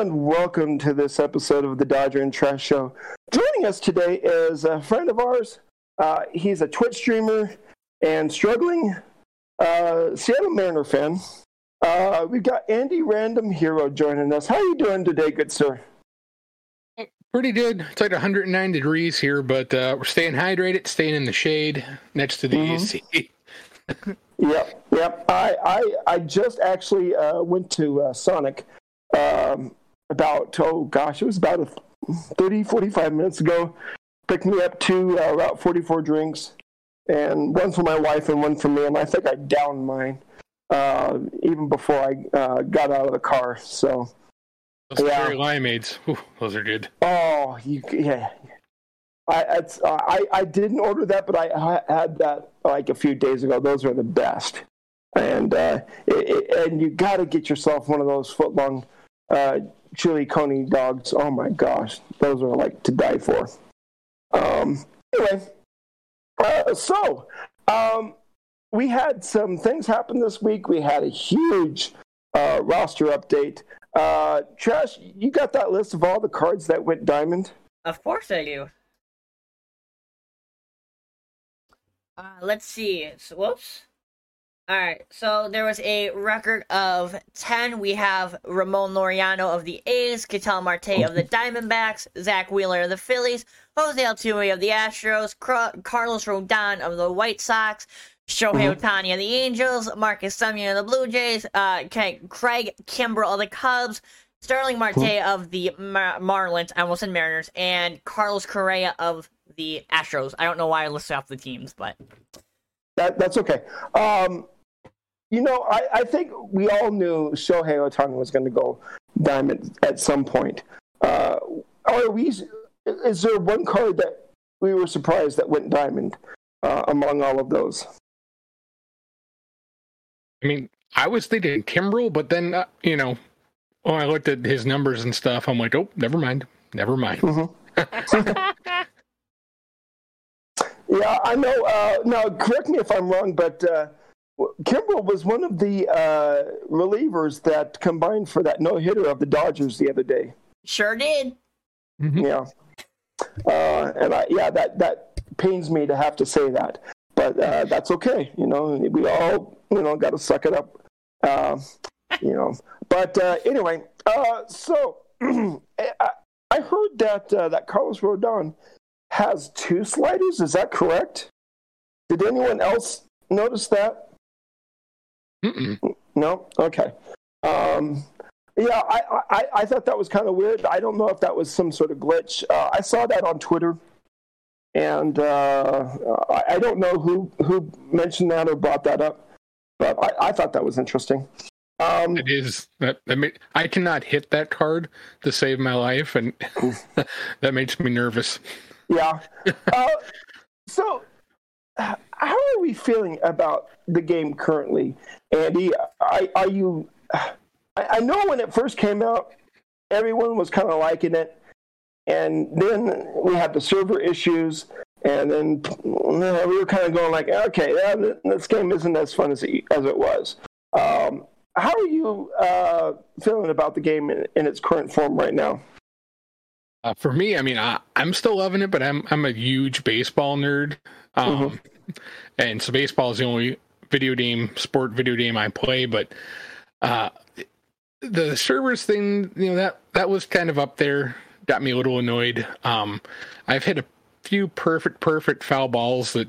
and welcome to this episode of the Dodger and Trash Show. Joining us today is a friend of ours. Uh, he's a Twitch streamer and struggling uh, Seattle Mariner fan. Uh, we've got Andy Random Hero joining us. How are you doing today, good sir? Pretty good. It's like 109 degrees here, but uh, we're staying hydrated, staying in the shade next to the Mhm. AC. Yep, yep. I I, I just actually uh, went to uh, Sonic um, about oh gosh, it was about a 30, 45 minutes ago. Picked me up two uh, Route 44 drinks, and one for my wife and one for me. And I think I downed mine uh, even before I uh, got out of the car. So Those Yeah. cherry limeades, Whew, those are good. oh, you yeah. I, it's, uh, I I didn't order that, but I, I had that like a few days ago. Those are the best, and uh, it, it- and you got to get yourself one of those foot long uh, chili coney dogs. Oh my gosh, those are like to die for. Um, anyway, uh, so um, we had some things happen this week. We had a huge uh, roster update. Uh, Trash, you got that list of all the cards that went diamond? Of course I do. Uh, let's see. So, whoops. Alright, so there was a record of 10. We have Ramon Laureano of the A's, Ketel Marte of the Diamondbacks, Zack Wheeler of the Phillies, Jose Altuve of the Astros, Carlos Rodon of the White Sox, Shohei Ohtani of the Angels, Marcus Semien of the Blue Jays, uh, Craig Kimbrel of the Cubs, Starling Marte of the Mar- Marlins, I almost said Mariners, and Carlos Correa of the Astros. I don't know why I listed off the teams, but That that's okay. Um, you know, I, I think we all knew Shohei Ohtani was going to go diamond at some point. Uh, are we? Is there one card that we were surprised that went diamond uh, among all of those? I mean, I was thinking Kimbrel, but then, uh, you know, when I looked at his numbers and stuff, I'm like, oh, never mind. Never mind. Yeah, I know. Uh, now, correct me if I'm wrong, but uh, Kimbrel was one of the uh, relievers that combined for that no hitter of the Dodgers the other day. sure did. Mhm. Yeah. Uh, and I, yeah, that that pains me to have to say that, but uh, that's okay. You know, we all you know got to suck it up. Uh, you know, but uh, anyway, uh, so I, I heard that uh, that Carlos Rodon has two sliders. Is that correct? Did anyone else notice that? Mm-mm. No. Okay. Um, yeah, I, I, I thought that was kind of weird. I don't know if that was some sort of glitch. Uh, I saw that on Twitter, and uh, I, I don't know who who mentioned that or brought that up, but I, I thought that was interesting. Um, It is that, that I cannot hit that card to save my life, and that makes me nervous. Yeah. Uh, so, how are we feeling about the game currently, Andy? Are, are you? I, I know when it first came out, everyone was kind of liking it, and then we had the server issues, and then we were kind of going like, okay, yeah, this game isn't as fun as it, as it was. Um, how are you uh, feeling about the game in, in its current form right now? Uh, for me, I mean, I, I'm still loving it, but I'm I'm a huge baseball nerd, um, and so baseball is the only video game, sport video game I play. But uh, the servers thing, you know, that that was kind of up there, got me a little annoyed. Um, I've hit a few perfect, perfect foul balls that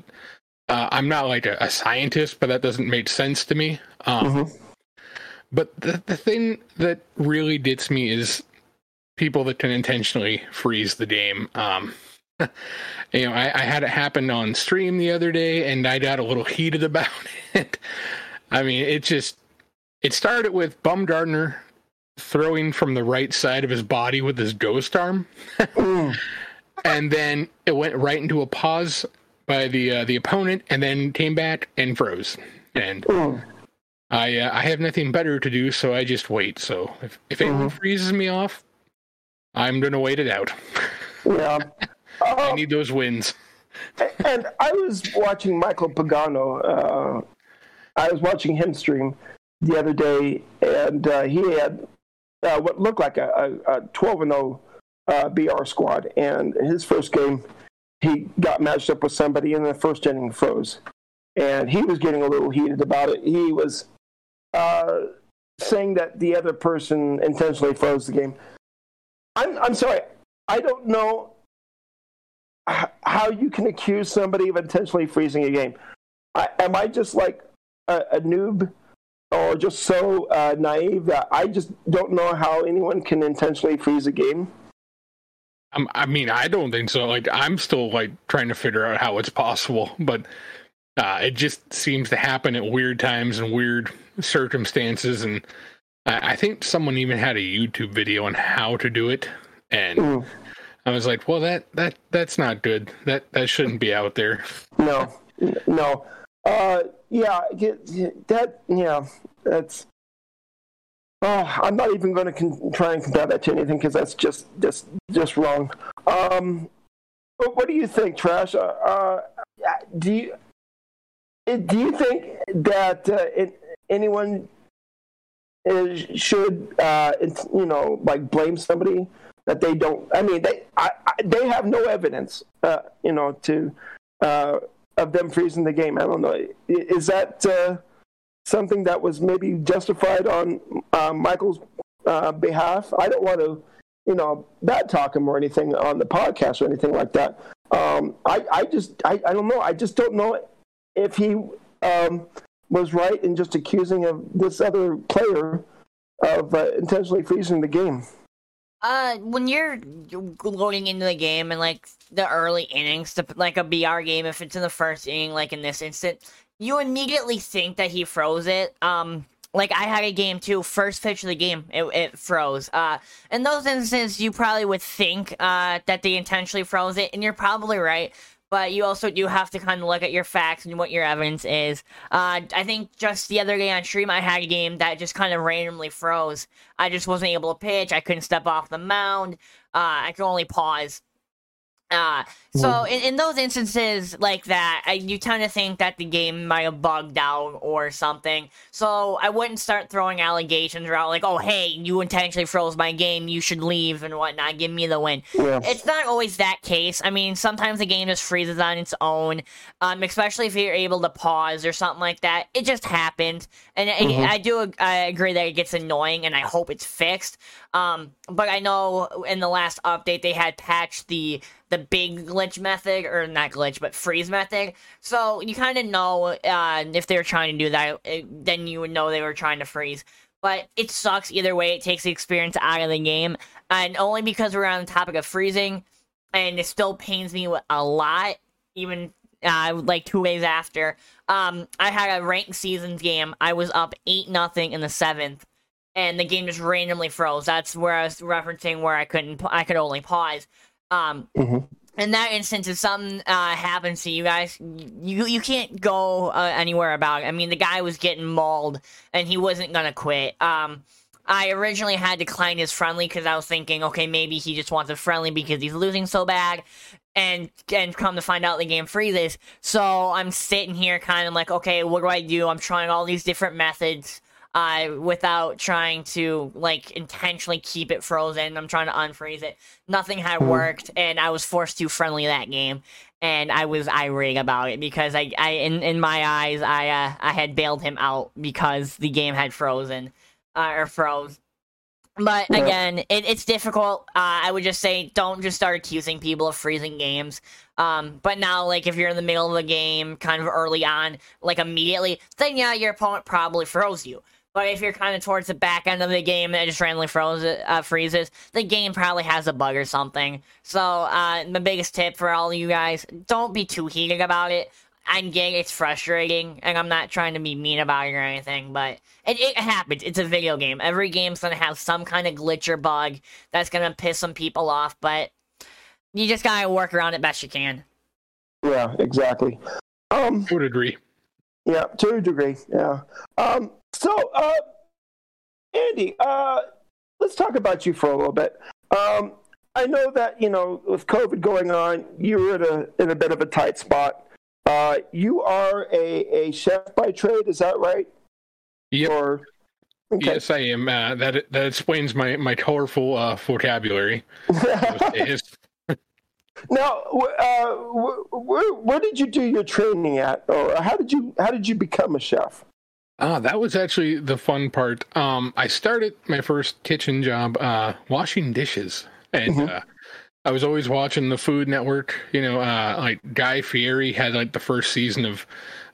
uh, I'm not like a, a scientist, but that doesn't make sense to me. Um, Mhm. But the the thing that really gets me is people that can intentionally freeze the game. Um, you know, I, I had it happen on stream the other day, and I got a little heated about it. I mean, it just it started with Bumgardner throwing from the right side of his body with his ghost arm, Mm. and then it went right into a pause by the uh, the opponent, and then came back and froze. And Mm. I uh, I have nothing better to do, so I just wait. So if if anyone freezes me off, I'm gonna wait it out. Yeah. I Uh, need those wins. and I was watching Michael Pagano. Uh, I was watching him stream the other day, and uh, he had uh, what looked like a, a, a 12 and 0 uh, BR squad. And his first game, he got matched up with somebody in the first inning, froze. And he was getting a little heated about it. He was uh, saying that the other person intentionally froze the game. I'm, I'm sorry, I don't know how you can accuse somebody of intentionally freezing a game. I, am I just like a, a noob or just so uh, naive that I just don't know how anyone can intentionally freeze a game? Um, I mean, I don't think so. Like, I'm still like trying to figure out how it's possible, but uh, it just seems to happen at weird times and weird circumstances. And I, I think someone even had a YouTube video on how to do it, and mm. I was like, well, that that that's not good. That that shouldn't be out there. No, no. Uh, yeah, that yeah, that's. Oh, I'm not even going to con- try and compare that to anything because that's just just just wrong. Um, what do you think, Trash? Uh, uh, do you do you think that uh, it, anyone is, should uh, you know like blame somebody that they don't? I mean, they I, I, they have no evidence, uh, you know, to uh, of them freezing the game. I don't know. Is that uh, something that was maybe justified on uh, Michael's uh, behalf? I don't want to, you know, bad talk him or anything on the podcast or anything like that. Um, I, I just, I, I don't know. I just don't know if he um, was right in just accusing of this other player of uh, intentionally freezing the game. Uh, when you're loading into the game and like the early innings, to, like a BR game, if it's in the first inning, like in this instant, you immediately think that he froze it. Um, like I had a game too, first pitch of the game, it, it froze. Uh, in those instances, you probably would think uh, that they intentionally froze it, and you're probably right but you also do have to kind of look at your facts and what your evidence is. Uh, I think just the other day on stream, I had a game that just kind of randomly froze. I just wasn't able to pitch. I couldn't step off the mound. Uh, I could only pause. Uh, so in, in those instances like that, I, you tend to think that the game might have bugged out or something. So I wouldn't start throwing allegations around like, "Oh, hey, you intentionally froze my game. You should leave and whatnot. Give me the win." Yeah. It's not always that case. I mean, sometimes the game just freezes on its own, um, especially if you're able to pause or something like that. It just happened, and mm-hmm. I, I do I agree that it gets annoying, and I hope it's fixed. Um, but I know in the last update they had patched the the big glitch method, or not glitch, but freeze method. So you kind of know uh, if they were trying to do that, it, then you would know they were trying to freeze. But it sucks either way. It takes the experience out of the game, and only because we're on the topic of freezing, and it still pains me a lot, even uh, like two days after. Um, I had a ranked seasons game. I was up eight nothing in the seventh and the game just randomly froze. That's where I was referencing where I couldn't, I could only pause. Um, mm-hmm. In that instance, if something uh, happens to you guys, you you can't go uh, anywhere about it. I mean, the guy was getting mauled, and he wasn't gonna quit. Um, I originally had declined his friendly because I was thinking, okay, maybe he just wants a friendly because he's losing so bad. And and come to find out the game freezes. So I'm sitting here kind of like, okay, what do I do? I'm trying all these different methods uh, without trying to like intentionally keep it frozen. I'm trying to unfreeze it. Nothing had hmm. worked, and I was forced to friendly that game, and I was irate about it because I, I in in my eyes, I uh, I had bailed him out because the game had frozen uh, or froze. But again, it, it's difficult. Uh, I would just say don't just start accusing people of freezing games. Um, but now, like if you're in the middle of the game, kind of early on, like immediately, then yeah, your opponent probably froze you. But if you're kind of towards the back end of the game and it just randomly froze, uh, freezes, the game probably has a bug or something. So, uh, the biggest tip for all of you guys, don't be too heated about it. I get it's frustrating, and I'm not trying to be mean about it or anything, but it, it happens. It's a video game. Every game's gonna have some kind of glitch or bug that's gonna piss some people off, but you just gotta work around it best you can. Yeah, exactly. Um, to a degree. Yeah, to a degree. Yeah. Um, so, uh, Andy, uh, let's talk about you for a little bit. Um, I know that you know with COVID going on, you're in a in a bit of a tight spot. Uh, you are a, a chef by trade, is that right? Yep. Or Okay. Yes, I am. Uh, that that explains my my colorful uh, vocabulary. now, uh, where, where did you do your training at, or how did you how did you become a chef? Ah, that was actually the fun part. Um, I started my first kitchen job uh, washing dishes, and mm-hmm. uh, I was always watching the Food Network. You know, uh, like Guy Fieri had like the first season of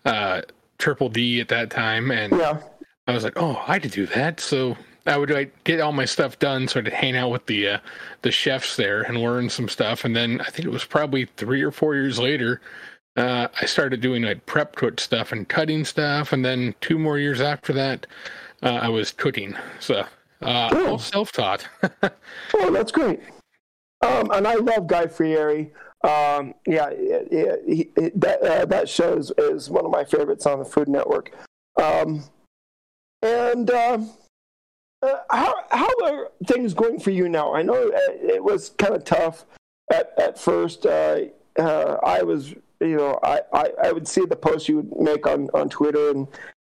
uh, Triple D at that time, and yeah. I was like, oh, I could do that. So I would like get all my stuff done, sort I'd hang out with the uh, the chefs there and learn some stuff. And then I think it was probably three or four years later, uh, I started doing like prep cook stuff and cutting stuff. And then two more years after that, uh, I was cooking. So uh, oh. all self taught. oh, that's great. Um, and I love Guy Fieri. Um, yeah, yeah he, he, that uh, that show is, is, one of my favorites on the Food Network. Um, and um, uh, how how are things going for you now? I know it was kind of tough at at first. Uh, uh, I was, you know, I, I, I would see the posts you would make on, on Twitter, and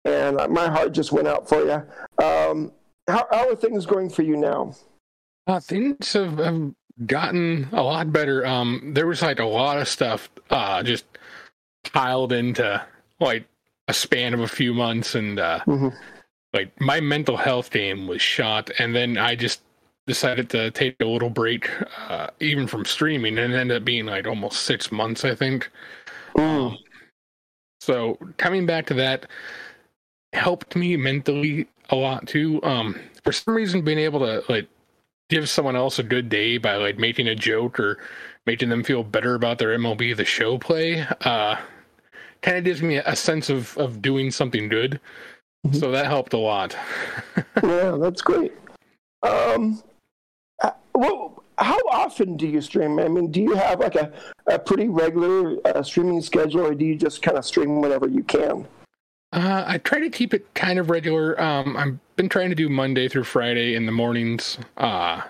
and my heart just went out for you. Um, how how are things going for you now? Uh, things have, have gotten a lot better. Um, there was like a lot of stuff uh, just piled into like a span of a few months, and uh, mm-hmm. like my mental health game was shot, and then I just decided to take a little break, uh, even from streaming, and it ended up being like almost six months, I think. Mm. Um, so coming back to that helped me mentally a lot too. Um, for some reason, being able to like give someone else a good day by like making a joke or making them feel better about their MLB the show play uh, kind of gives me a sense of of doing something good. Mm-hmm. So that helped a lot. yeah, that's great. Um, well, how often do you stream? I mean, do you have like a, a pretty regular uh, streaming schedule, or do you just kind of stream whenever you can? Uh, I try to keep it kind of regular. Um, I've been trying to do Monday through Friday in the mornings, uh,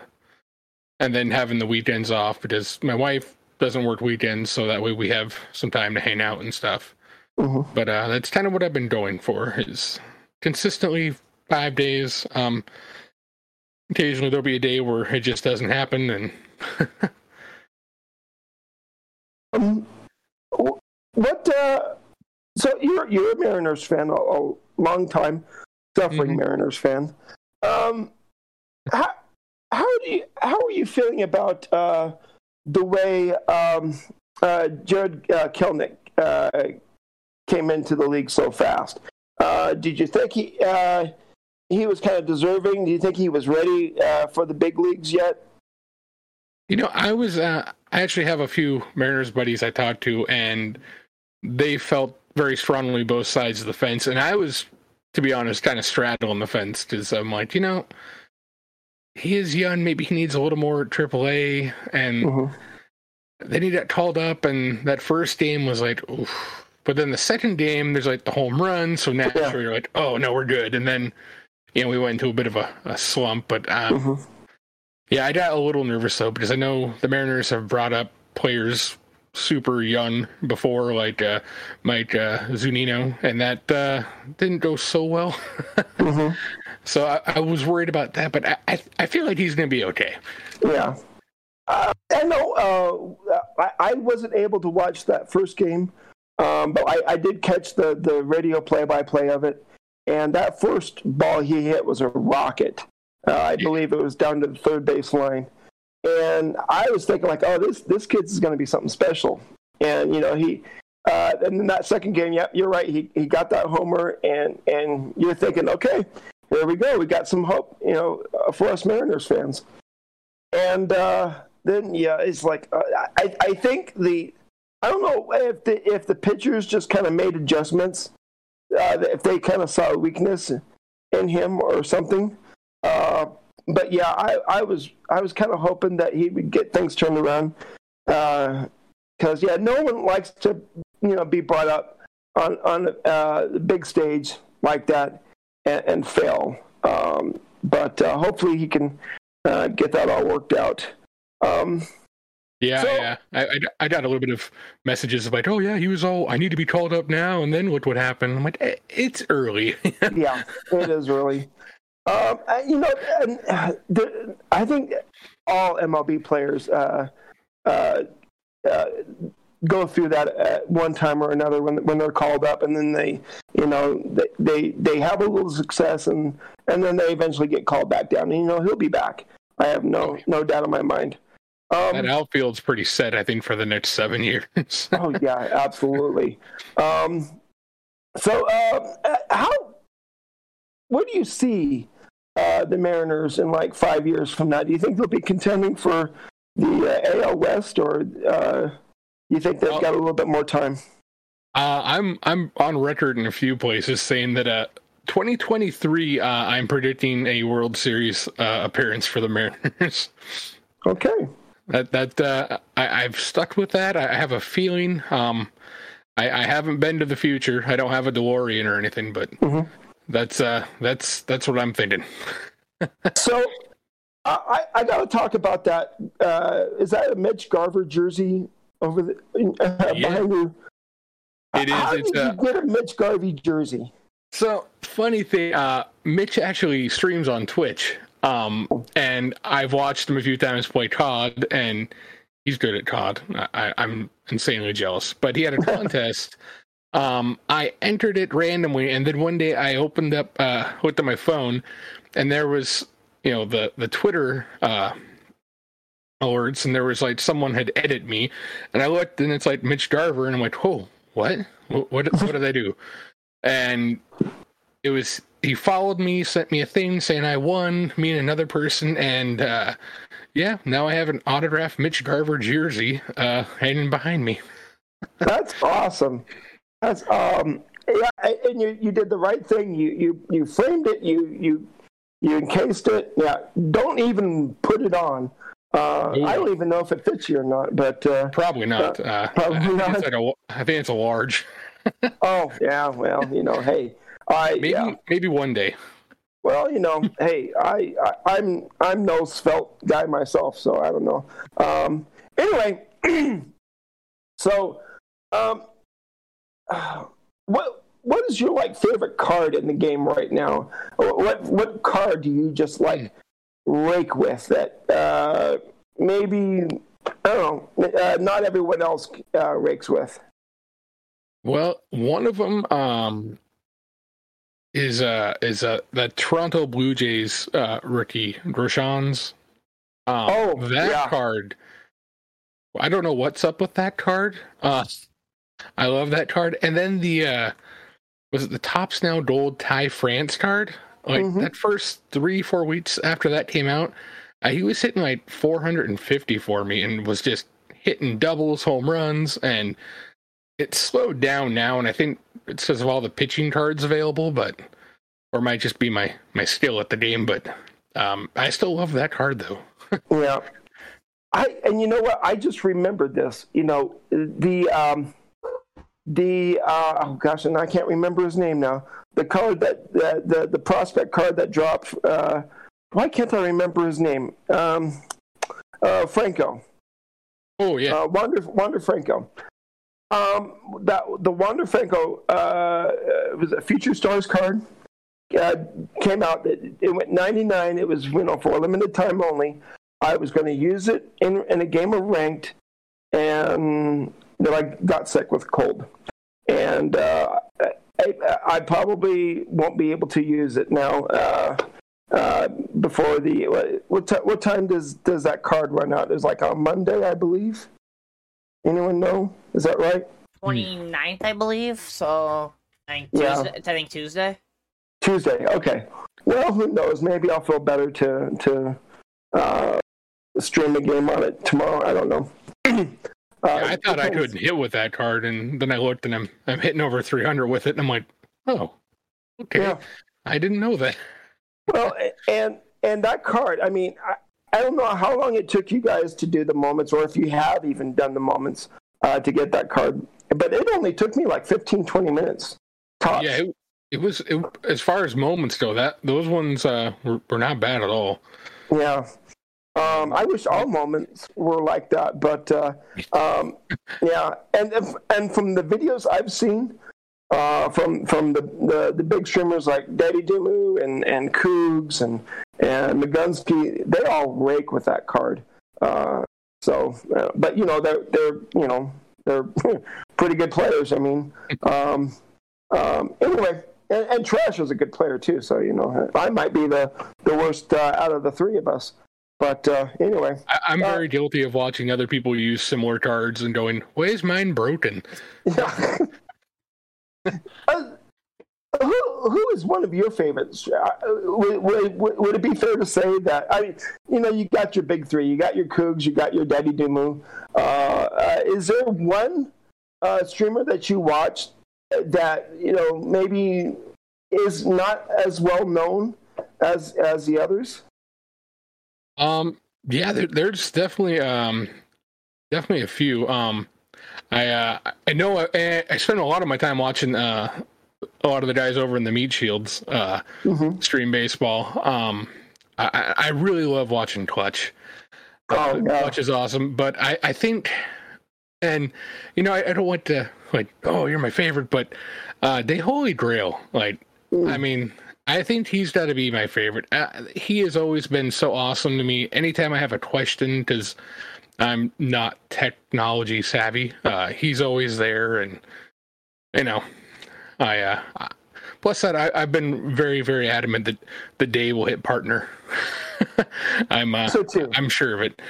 and then having the weekends off because my wife doesn't work weekends, so that way we have some time to hang out and stuff. Mm-hmm. But uh, that's kind of what I've been going for is consistently five days. Um, occasionally there'll be a day where it just doesn't happen, and um, what uh, so you're you're a Mariners fan, a, a long time suffering mm-hmm. Mariners fan. Um, how how do you how are you feeling about uh, the way um, uh, Jarred uh, Kelenic uh, came into the league so fast? Uh, did you think he uh, he was kind of deserving? Do you think he was ready for the big leagues yet? You know, I was. I actually have a few Mariners buddies I talked to, and they felt very strongly both sides of the fence, and I was, to be honest, kind of straddling the fence because I'm like, you know, he is young. Maybe he needs a little more AAA, and mm-hmm. then he got called up, and that first game was like, oof. But then the second game, there's like the home run, so naturally yeah. you're like, oh no, we're good. And then, you know, we went into a bit of a, a slump, but um, mm-hmm. yeah, I got a little nervous though because I know the Mariners have brought up players super young before, like uh, Mike uh, Zunino, and that uh, didn't go so well. mm-hmm. So I, I, was worried about that, but I, I feel like he's going to be okay. Yeah. Uh, I know uh, I, I, wasn't able to watch that first game, um, but I, I, did catch the, the radio play by play of it. And that first ball he hit was a rocket. Uh, I believe it was down to the third base line and I was thinking like, oh, this this kid's going to be something special. And you know, he uh, and then that second game, yeah, you're right. He he got that homer, and and you're thinking, okay, here we go. We got some hope, you know, uh, for us Mariners fans. And uh, then yeah, it's like uh, I I think the I don't know if the if the pitchers just kind of made adjustments, uh, if they kind of saw a weakness in him or something. Uh, but yeah, I, I was I was kind of hoping that he would get things turned around. Because uh, yeah, no one likes to you know be brought up on on uh, the big stage like that and, and fail. Um, but uh, hopefully he can uh, get that all worked out. Um, yeah, so, yeah. I, I, I, got a little bit of messages like, oh yeah, he was all, I need to be called up now, and then look what happened. I'm like, eh, it's early. yeah, it is early. Um, you know, and, uh, the, I think all MLB players uh, uh, uh, go through that at one time or another when when they're called up, and then they, you know, they they, they have a little success, and and then they eventually get called back down. And you know, he'll be back. I have no no doubt in my mind. Um, that outfield's pretty set, I think, for the next seven years. oh yeah, absolutely. Um, so, uh, how? Where do you see uh, the Mariners in like five years from now? Do you think they'll be contending for the uh, AL West, or uh, you think they've got a little bit more time? Uh, I'm I'm on record in a few places saying that uh, 2023, uh, I'm predicting a World Series uh, appearance for the Mariners. Okay. That that uh, I, have stuck with that. I have a feeling. Um, I, I, haven't been to the future. I don't have a DeLorean or anything, but mm-hmm. that's uh, that's that's what I'm thinking. so, I I got to talk about that. Uh, is that a Mitch Garver jersey over the uh, yeah. behind you? It is. How it's did you get a Mitch Garver jersey? So funny thing, uh, Mitch actually streams on Twitch. Um, and I've watched him a few times play COD, and he's good at COD. I, am insanely jealous. But he had a contest. um, I entered it randomly, and then one day I opened up, uh, looked at my phone, and there was, you know, the the Twitter uh, alerts, and there was like someone had edited me, and I looked, and it's like Mitch Garver, and I'm like, oh, what? What? What, what did I do? And it was he followed me, sent me a thing saying I won, me and another person, and uh, yeah, now I have an autographed Mitch Garver jersey uh, hanging behind me. That's awesome. That's um yeah, and you you did the right thing. You you you framed it. You you you encased it. Yeah, don't even put it on. Uh, I don't even know if it fits you or not, but uh, probably not. Uh, probably I, not. Think like a, I think it's a large. oh yeah, well you know, hey, I maybe yeah. maybe one day. Well, you know, hey, I, I am I'm, I'm no svelte guy myself, so I don't know. Um, anyway, so um, what what is your like favorite card in the game right now? What what card do you just like rake with that uh, maybe I don't know uh, not everyone else uh, rakes with? Well, one of them um, is uh is uh the Toronto Blue Jays uh rookie Groshans. Um, oh, that yeah. card. I don't know what's up with that card. Uh I love that card. And then the uh was it the Topps Now Gold Ty France card? Like mm-hmm. that first three, four weeks after that came out, uh, he was hitting like 450 for me and was just hitting doubles, home runs, and it slowed down now. And I think it's because of all the pitching cards available, but or might just be my my skill at the game. But um, I still love that card though. yeah, I and you know what? I just remembered this. You know the um, the uh, oh gosh, and I can't remember his name now. The card that the the, the prospect card that dropped. Uh, why can't I remember his name? Um, uh, Franco. Oh yeah, uh, Wander Wander Franco. Um, that the Wander Franco uh, was a Future Stars card. Uh, came out. It, it, went 99. It was you know for a limited time only. I was going to use it in in a game of ranked, and then I got sick with cold, and uh, I, I, probably won't be able to use it now. Uh, uh, before the what t- what time does does that card run out? It's like on Monday, I believe. Anyone know? Is that right? 29th, I believe. So I think Tuesday. Yeah. I think Tuesday. Tuesday. Okay. Well, who knows? Maybe I'll feel better to to uh, stream a game on it tomorrow. I don't know. uh, yeah, I thought I couldn't hit with that card, and then I looked and I'm I'm hitting over 300 with it, and I'm like, oh, okay. Yeah. I didn't know that. Well, and and that card. I mean, I, I don't know how long it took you guys to do the moments, or if you have even done the moments uh, to get that card. But it only took me like 15, 20 minutes. Tops. Yeah, it, it was it, as far as moments go. That those ones uh, were, were not bad at all. Yeah, um, I wish all moments were like that, but uh, um, yeah. And and from the videos I've seen, uh, from from the, the, the big streamers like Daddy Dimu and and Cougs and and Magunsky. They all rake with that card. Uh, so, uh, but you know they're they're you know they're pretty good players. I mean, um, um, anyway, and, and, Trash is a good player too. So you know, I might be the the worst uh, out of the three of us. But uh, anyway, I, am uh, very guilty of watching other people use similar cards and going, "Why is mine broken?" Yeah. Who who is one of your favorites? Uh, would, would, would, it be fair to say that? I mean, you know, you got your big three. You got your Cougs. You got your Daddy Dimu. Uh, uh, is there one uh, streamer that you watch that you know maybe is not as well known as as the others? Um. Yeah, there, there's definitely um definitely a few. Um, I uh, I know I, I spend a lot of my time watching uh a lot of the guys over in the meat shields uh, mm-hmm. stream baseball. Um, I, I really love watching Clutch. Uh, oh, yeah. Clutch is awesome, but I, I think, and you know, I, I, don't want to like, oh, you're my favorite, but uh, they holy grail. Like, mm. I mean, I think he's got to be my favorite. Uh, he has always been so awesome to me. Anytime I have a question, because I'm not technology savvy, uh, he's always there, and you know, I uh, plus that I, have been very very adamant that the day will hit partner. I'm uh, so too. I'm sure of it.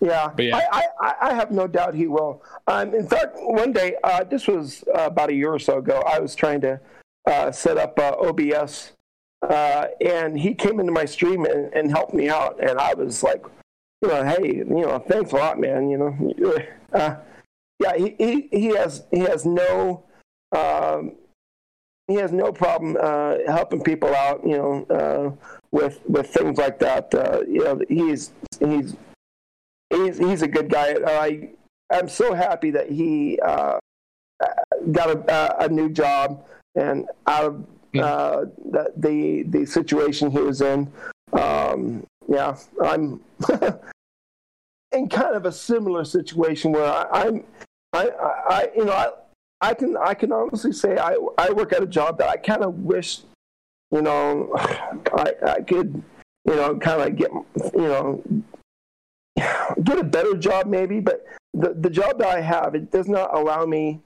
Yeah, but yeah. I, I, I have no doubt he will. Um, in fact, one day, uh, this was uh, about a year or so ago, I was trying to uh, set up uh, OBS, uh, and he came into my stream and, and helped me out, and I was like, you know, hey, you know, thanks a lot, man. You know, uh, yeah, he, he he has he has no. Um, he has no problem uh, helping people out, you know, uh, with with things like that. Uh, you know, he's he's he's he's a good guy. I I'm so happy that he uh, got a, a new job and out of hmm. uh, the, the the situation he was in. Um, yeah, I'm in kind of a similar situation where I, I'm I, I you know I I can I can honestly say I I work at a job that I kind of wish, you know, I I could, you know, kind of get you know get a better job maybe, but the the job that I have it does not allow me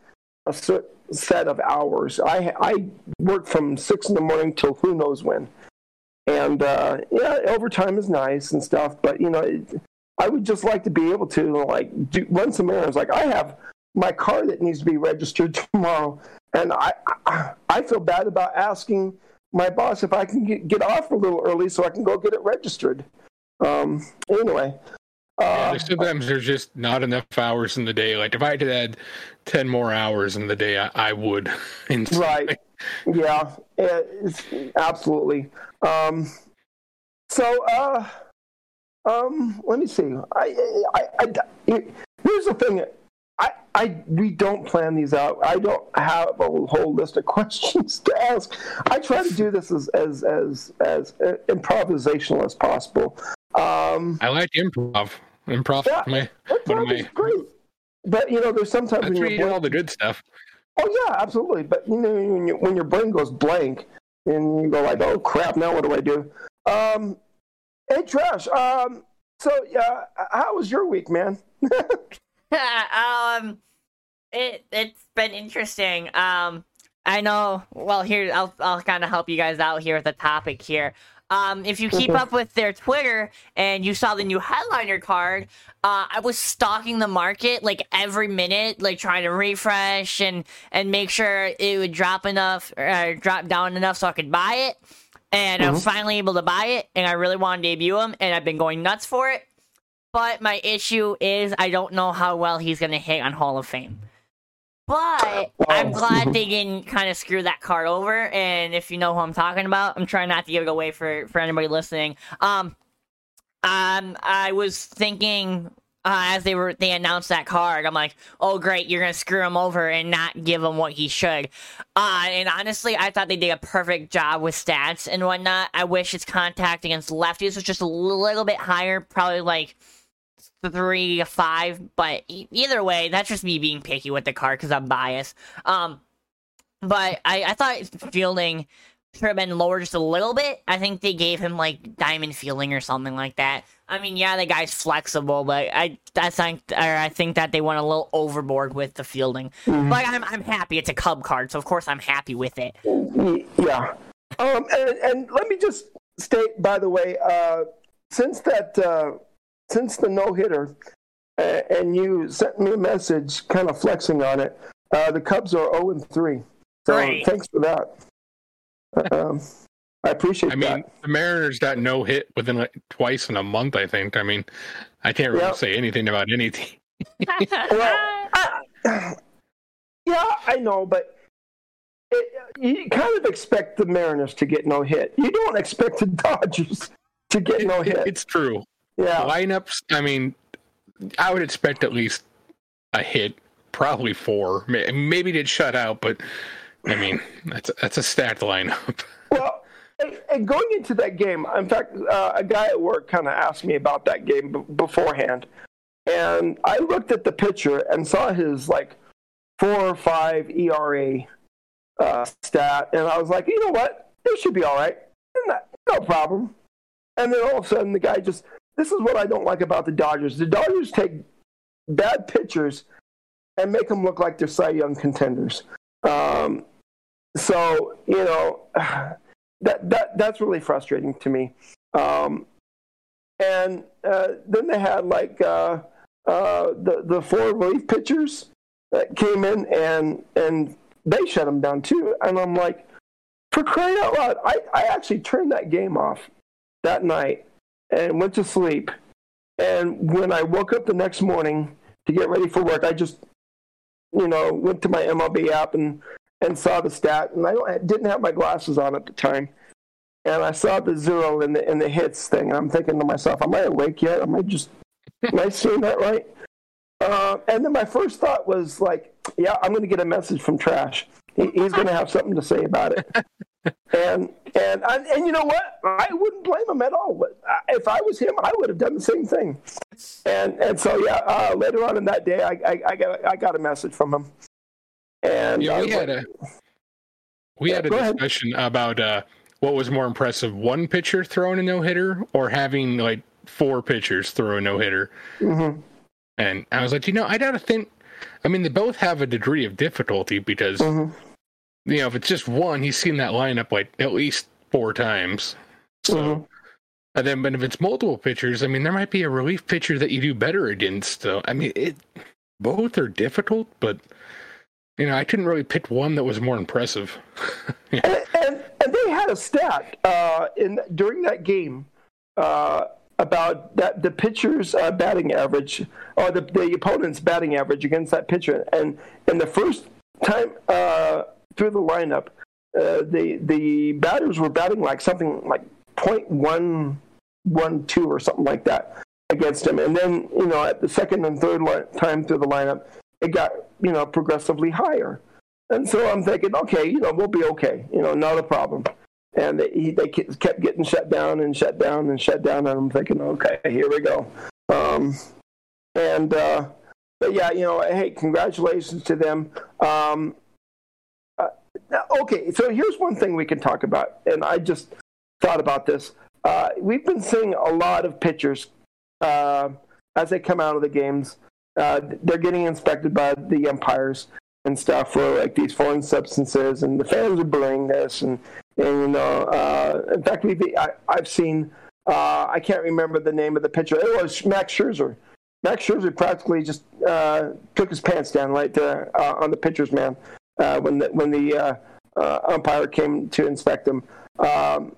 a certain set of hours. I I work from six in the morning till who knows when, and uh, yeah, overtime is nice and stuff, but you know. It, I would just like to be able to like do, run some errands. Like I have my car that needs to be registered tomorrow. And I, I feel bad about asking my boss if I can get, get off a little early so I can go get it registered. Um, anyway. Uh, yeah, sometimes there's just not enough hours in the day. Like if I had add 10 more hours in the day, I, I would. right. Yeah, it's, absolutely. Um, so, uh, um, let me see. I, I, I, here's the thing. I, we don't plan these out. I don't have a whole list of questions to ask. I try to do this as as as, as improvisational as possible. Um, I like improv. Improv, yeah, my, one of my great. But you know, there's sometimes That's when you do all the good stuff. Oh yeah, absolutely. But you know, when, you, when your brain goes blank and you go like, "Oh crap, now what do I do?" Um, hey, Trash. Um, so yeah, how was your week, man? um, it it's been interesting. Um, I know. Well, here I'll I'll kind of help you guys out here with the topic here. Um, if you keep mm-hmm. up with their Twitter and you saw the new headliner card, uh, I was stalking the market like every minute, like trying to refresh and and make sure it would drop enough, uh, drop down enough so I could buy it. And mm-hmm. I was finally able to buy it, and I really want to debut them, and I've been going nuts for it. But my issue is I don't know how well he's going to hit on Hall of Fame. But I'm glad they didn't kind of screw that card over. And if you know who I'm talking about, I'm trying not to give it away for, for anybody listening. Um, um, I was thinking uh, as they were they announced that card, I'm like, oh great, you're gonna screw him over and not give him what he should. Uh, and honestly, I thought they did a perfect job with stats and whatnot. I wish his contact against lefties was just a little bit higher, probably like three to five, but either way, that's just me being picky with the card because I'm biased. Um, but I, I thought fielding should have been lower just a little bit. I think they gave him like diamond fielding or something like that. I mean, yeah, the guy's flexible, but I I think or I think that they went a little overboard with the fielding. Mm-hmm. But I'm I'm happy. It's a Cub card, so of course I'm happy with it. Yeah. Um, and, and let me just state, by the way, uh, since that, uh, since the no hitter, uh, and you sent me a message, kind of flexing on it, uh, the Cubs are zero and three. So Great. thanks for that. Um, I appreciate I mean, that. the Mariners got no hit within like twice in a month. I think. I mean, I can't really Yep. say anything about any team. Well, I, yeah, I know, but it, you kind of expect the Mariners to get no hit. You don't expect the Dodgers to get no It- it- hit. it's true. Yeah. Lineups. I mean, I would expect at least a hit, probably four. Maybe they'd shut out, but I mean, that's that's a stacked lineup. Well, and- going into that game, in fact, uh, a guy at work kind of asked me about that game b- beforehand, and I looked at the pitcher and saw his like four or five ERA uh, stat, and I was like, you know what, it should be all right, no problem. And then all of a sudden, the guy just this is what I don't like about the Dodgers. The Dodgers take bad pitchers and make them look like they're Cy Young contenders. Um, so you know that that that's really frustrating to me. Um, and uh, then they had like uh, uh, the the four relief pitchers that came in and and they shut them down too. And I'm like, for crying out loud! I I actually turned that game off that night and went to sleep. And when I woke up the next morning to get ready for work, I just you know went to my MLB app and and saw the stat, and I, I didn't have my glasses on at the time, and I saw the zero in the in the hits thing, and I'm thinking to myself, am I awake yet? Am I just am I seeing that right? Uh, and then my first thought was like, yeah, I'm going to get a message from Trash. He, he's going to have something to say about it. and and and, and you know what? I wouldn't blame him at all. But If I was him, I would have done the same thing. And and so yeah, uh, later on in that day, I, I I got I got a message from him. And Yeah, we had a we Yeah, had a go ahead. discussion about uh, what was more impressive: one pitcher throwing a no hitter, or having like four pitchers throw a no hitter. Mhm. And I was like, you know, I gotta think. I mean, they both have a degree of difficulty because Mhm. You know if it's just one, he's seen that lineup like at least four times. So. Mhm. And then, but if it's multiple pitchers, I mean, there might be a relief pitcher that you do better against. So, I mean, it both are difficult, but you know, I couldn't really pick one that was more impressive. yeah. and, and, and they had a stat uh, in during that game uh, about that the pitcher's uh, batting average or the, the opponent's batting average against that pitcher, and in the first time uh, through the lineup, uh, the the batters were batting like something like point one one two or something like that against him, and then you know at the second and third li- time through the lineup, it got you know progressively higher. And so I'm thinking, okay, you know, we'll be okay, you know, not a problem. And they, they kept getting shut down and shut down and shut down, and I'm thinking, okay, here we go. Um, and uh, but yeah, you know, hey, congratulations to them. Um, okay, so here's one thing we can talk about, and I just thought about this. Uh, we've been seeing a lot of pitchers uh, as they come out of the games. Uh, they're getting inspected by the umpires and stuff for like these foreign substances, and the fans are booing this, and and you know, uh, in fact, we've I, I've seen uh, I can't remember the name of the pitcher. It was Max Scherzer. Max Scherzer practically just uh, took his pants down right there on the pitcher's man uh, when the when the uh, uh, umpire came to inspect him. Um,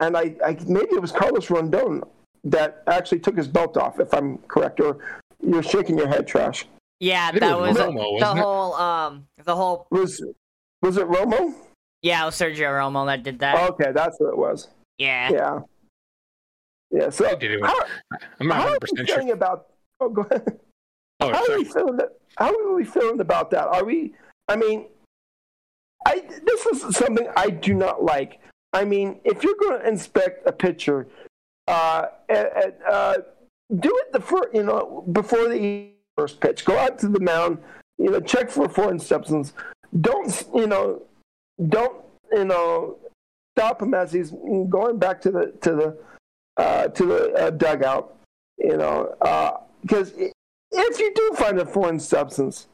and I, I maybe it was Carlos Rondon that actually took his belt off, if I'm correct. Or you're shaking your head, trash. Yeah, it that was was Romo, the whole um the whole Was was it Romo? yeah, it was Sergio Romo that did that. Okay, that's what it was. yeah. Yeah. Yeah. So I did it. how, I'm not are 100 we percent sure. feeling about? Oh, go ahead. Oh, how are we feeling? How are we feeling about that? Are we? I mean, I this is something I do not like. I mean, if you're going to inspect a pitcher, uh, uh, do it the first, you know, before the first pitch. Go out to the mound, you know, check for foreign substance. Don't, you know, don't you know stop him as he's going back to the to the uh, to the uh, dugout. You know, because uh, if you do find a foreign substance,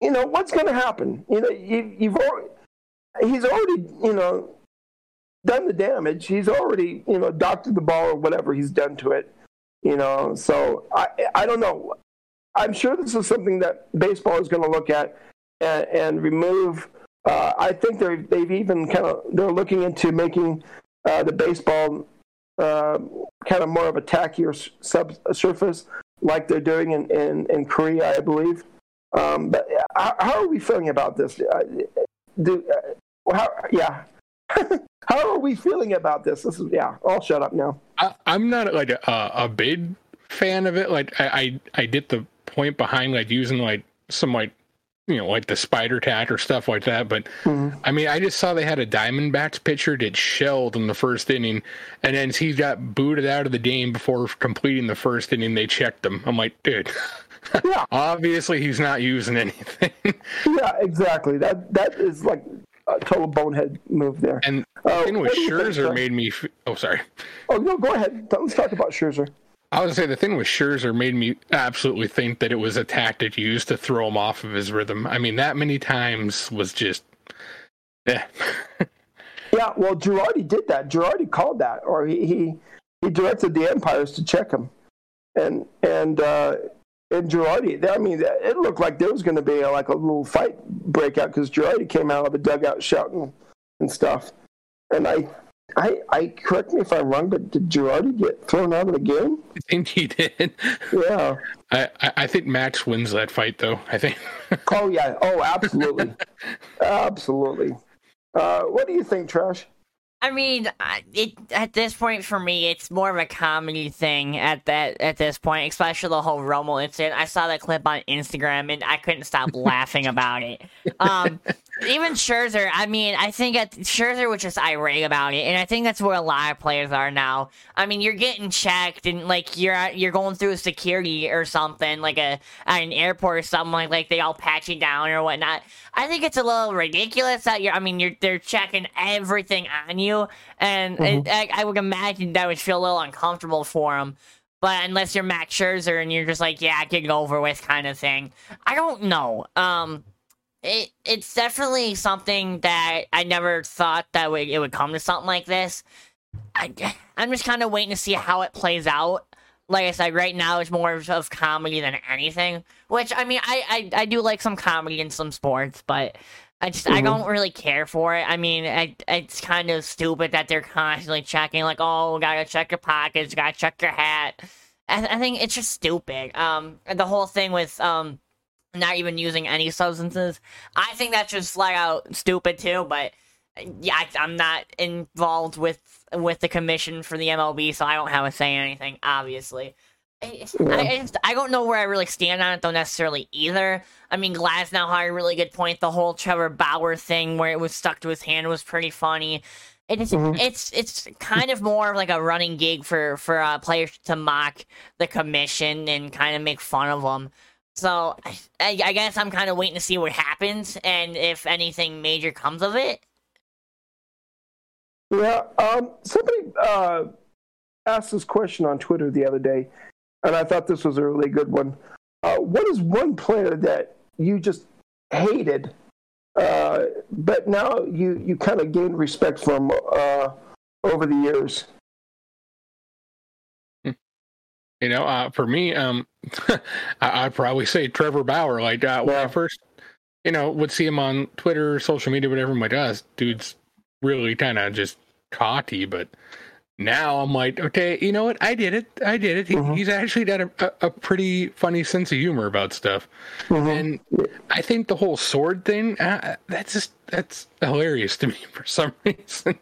you know what's going to happen. You know, you, you've already, he's already you know done the damage. He's already you know doctored the ball or whatever he's done to it. You know, so I I don't know. I'm sure this is something that baseball is going to look at and, and remove. Uh, I think they're, they've even kind of they're looking into making uh, the baseball uh, kind of more of a tackier subsurface, like they're doing in, in, in Korea, I believe. Um, but how, how, are we feeling about this? Uh, do, uh, how, yeah. how are we feeling about this? This is yeah. I'll shut up now. I, am not like a, a big fan of it. Like I, I, I get the point behind like using like some like you know, like the spider tack or stuff like that. But mm-hmm. I mean, I just saw they had a Diamondbacks pitcher get shelled in the first inning, and then he got booted out of the game before completing the first inning. They checked him. I'm like, dude. Yeah. Obviously, he's not using anything. yeah, exactly. That that is like a total bonehead move there. And the uh, thing with Scherzer think, made me. F- oh, sorry. Oh no, go ahead. Let's talk about Scherzer. I was gonna say the thing with Scherzer made me absolutely think that it was a tactic used to throw him off of his rhythm. I mean, that many times was just, yeah. yeah, well, Girardi did that. Girardi called that, or he he, he directed the umpires to check him, and and uh, and Girardi. I mean, it looked like there was going to be a, like a little fight breakout because Girardi came out of the dugout shouting and stuff, and I I, I correct me if I'm wrong, but did Girardi get thrown out of the game? I think he did. Yeah. I, I think Max wins that fight, though. I think. oh yeah. Oh, absolutely, absolutely. Uh, what do you think, Trash? I mean, it at this point for me, it's more of a comedy thing at that at this point, especially the whole Romo incident. I saw that clip on Instagram and I couldn't stop laughing about it. Um, even Scherzer, I mean, I think at, Scherzer was just irate about it, and I think that's where a lot of players are now. I mean, you're getting checked, and like you're you're going through security or something, like a at an airport or something like like they all pat you down or whatnot. I think it's a little ridiculous that you're. I mean, you're they're checking everything on you, and mm-hmm. it, I, I, would imagine that would feel a little uncomfortable for them. But unless you're Max Scherzer and you're just like, yeah, get it over with kind of thing. I don't know. Um, it it's definitely something that I never thought that would, it would come to something like this. I, I'm just kind of waiting to see how it plays out like I said, right now it's more of comedy than anything. Which I mean, I I, I do like some comedy in some sports, but I just mm-hmm. I don't really care for it. I mean, I, it's kind of stupid that they're constantly checking, like, oh, gotta check your pockets, gotta check your hat. I, I think it's just stupid. Um, the whole thing with um not even using any substances, I think that's just flat out stupid too. But yeah, I, I'm not involved with with the commission for the MLB, so I don't have a say in anything. Obviously, I, I, I don't know where I really stand on it though necessarily either. I mean, Glasnow had a really good point. The whole Trevor Bauer thing where it was stuck to his hand was pretty funny. It's mm-hmm. it's it's kind of more of like a running gig for for uh, players to mock the commission and kind of make fun of them. So I, I guess I'm kind of waiting to see what happens and if anything major comes of it. Yeah, um, somebody uh, asked this question on Twitter the other day, and I thought this was a really good one. Uh, what is one player that you just hated, uh, but now you, you kind of gained respect from uh, over the years? You know, uh, for me, um, I, would probably say Trevor Bauer. Like uh, when yeah. I first, you know, would see him on Twitter, social media, whatever. I'm like, oh, dude's really kind of just cocky, but now I'm like, okay, you know what? I did it. I did it. He, mm-hmm. He's actually got a, a, a, pretty funny sense of humor about stuff. Mm-hmm. And I think the whole sword thing, uh, that's just, that's hilarious to me for some reason.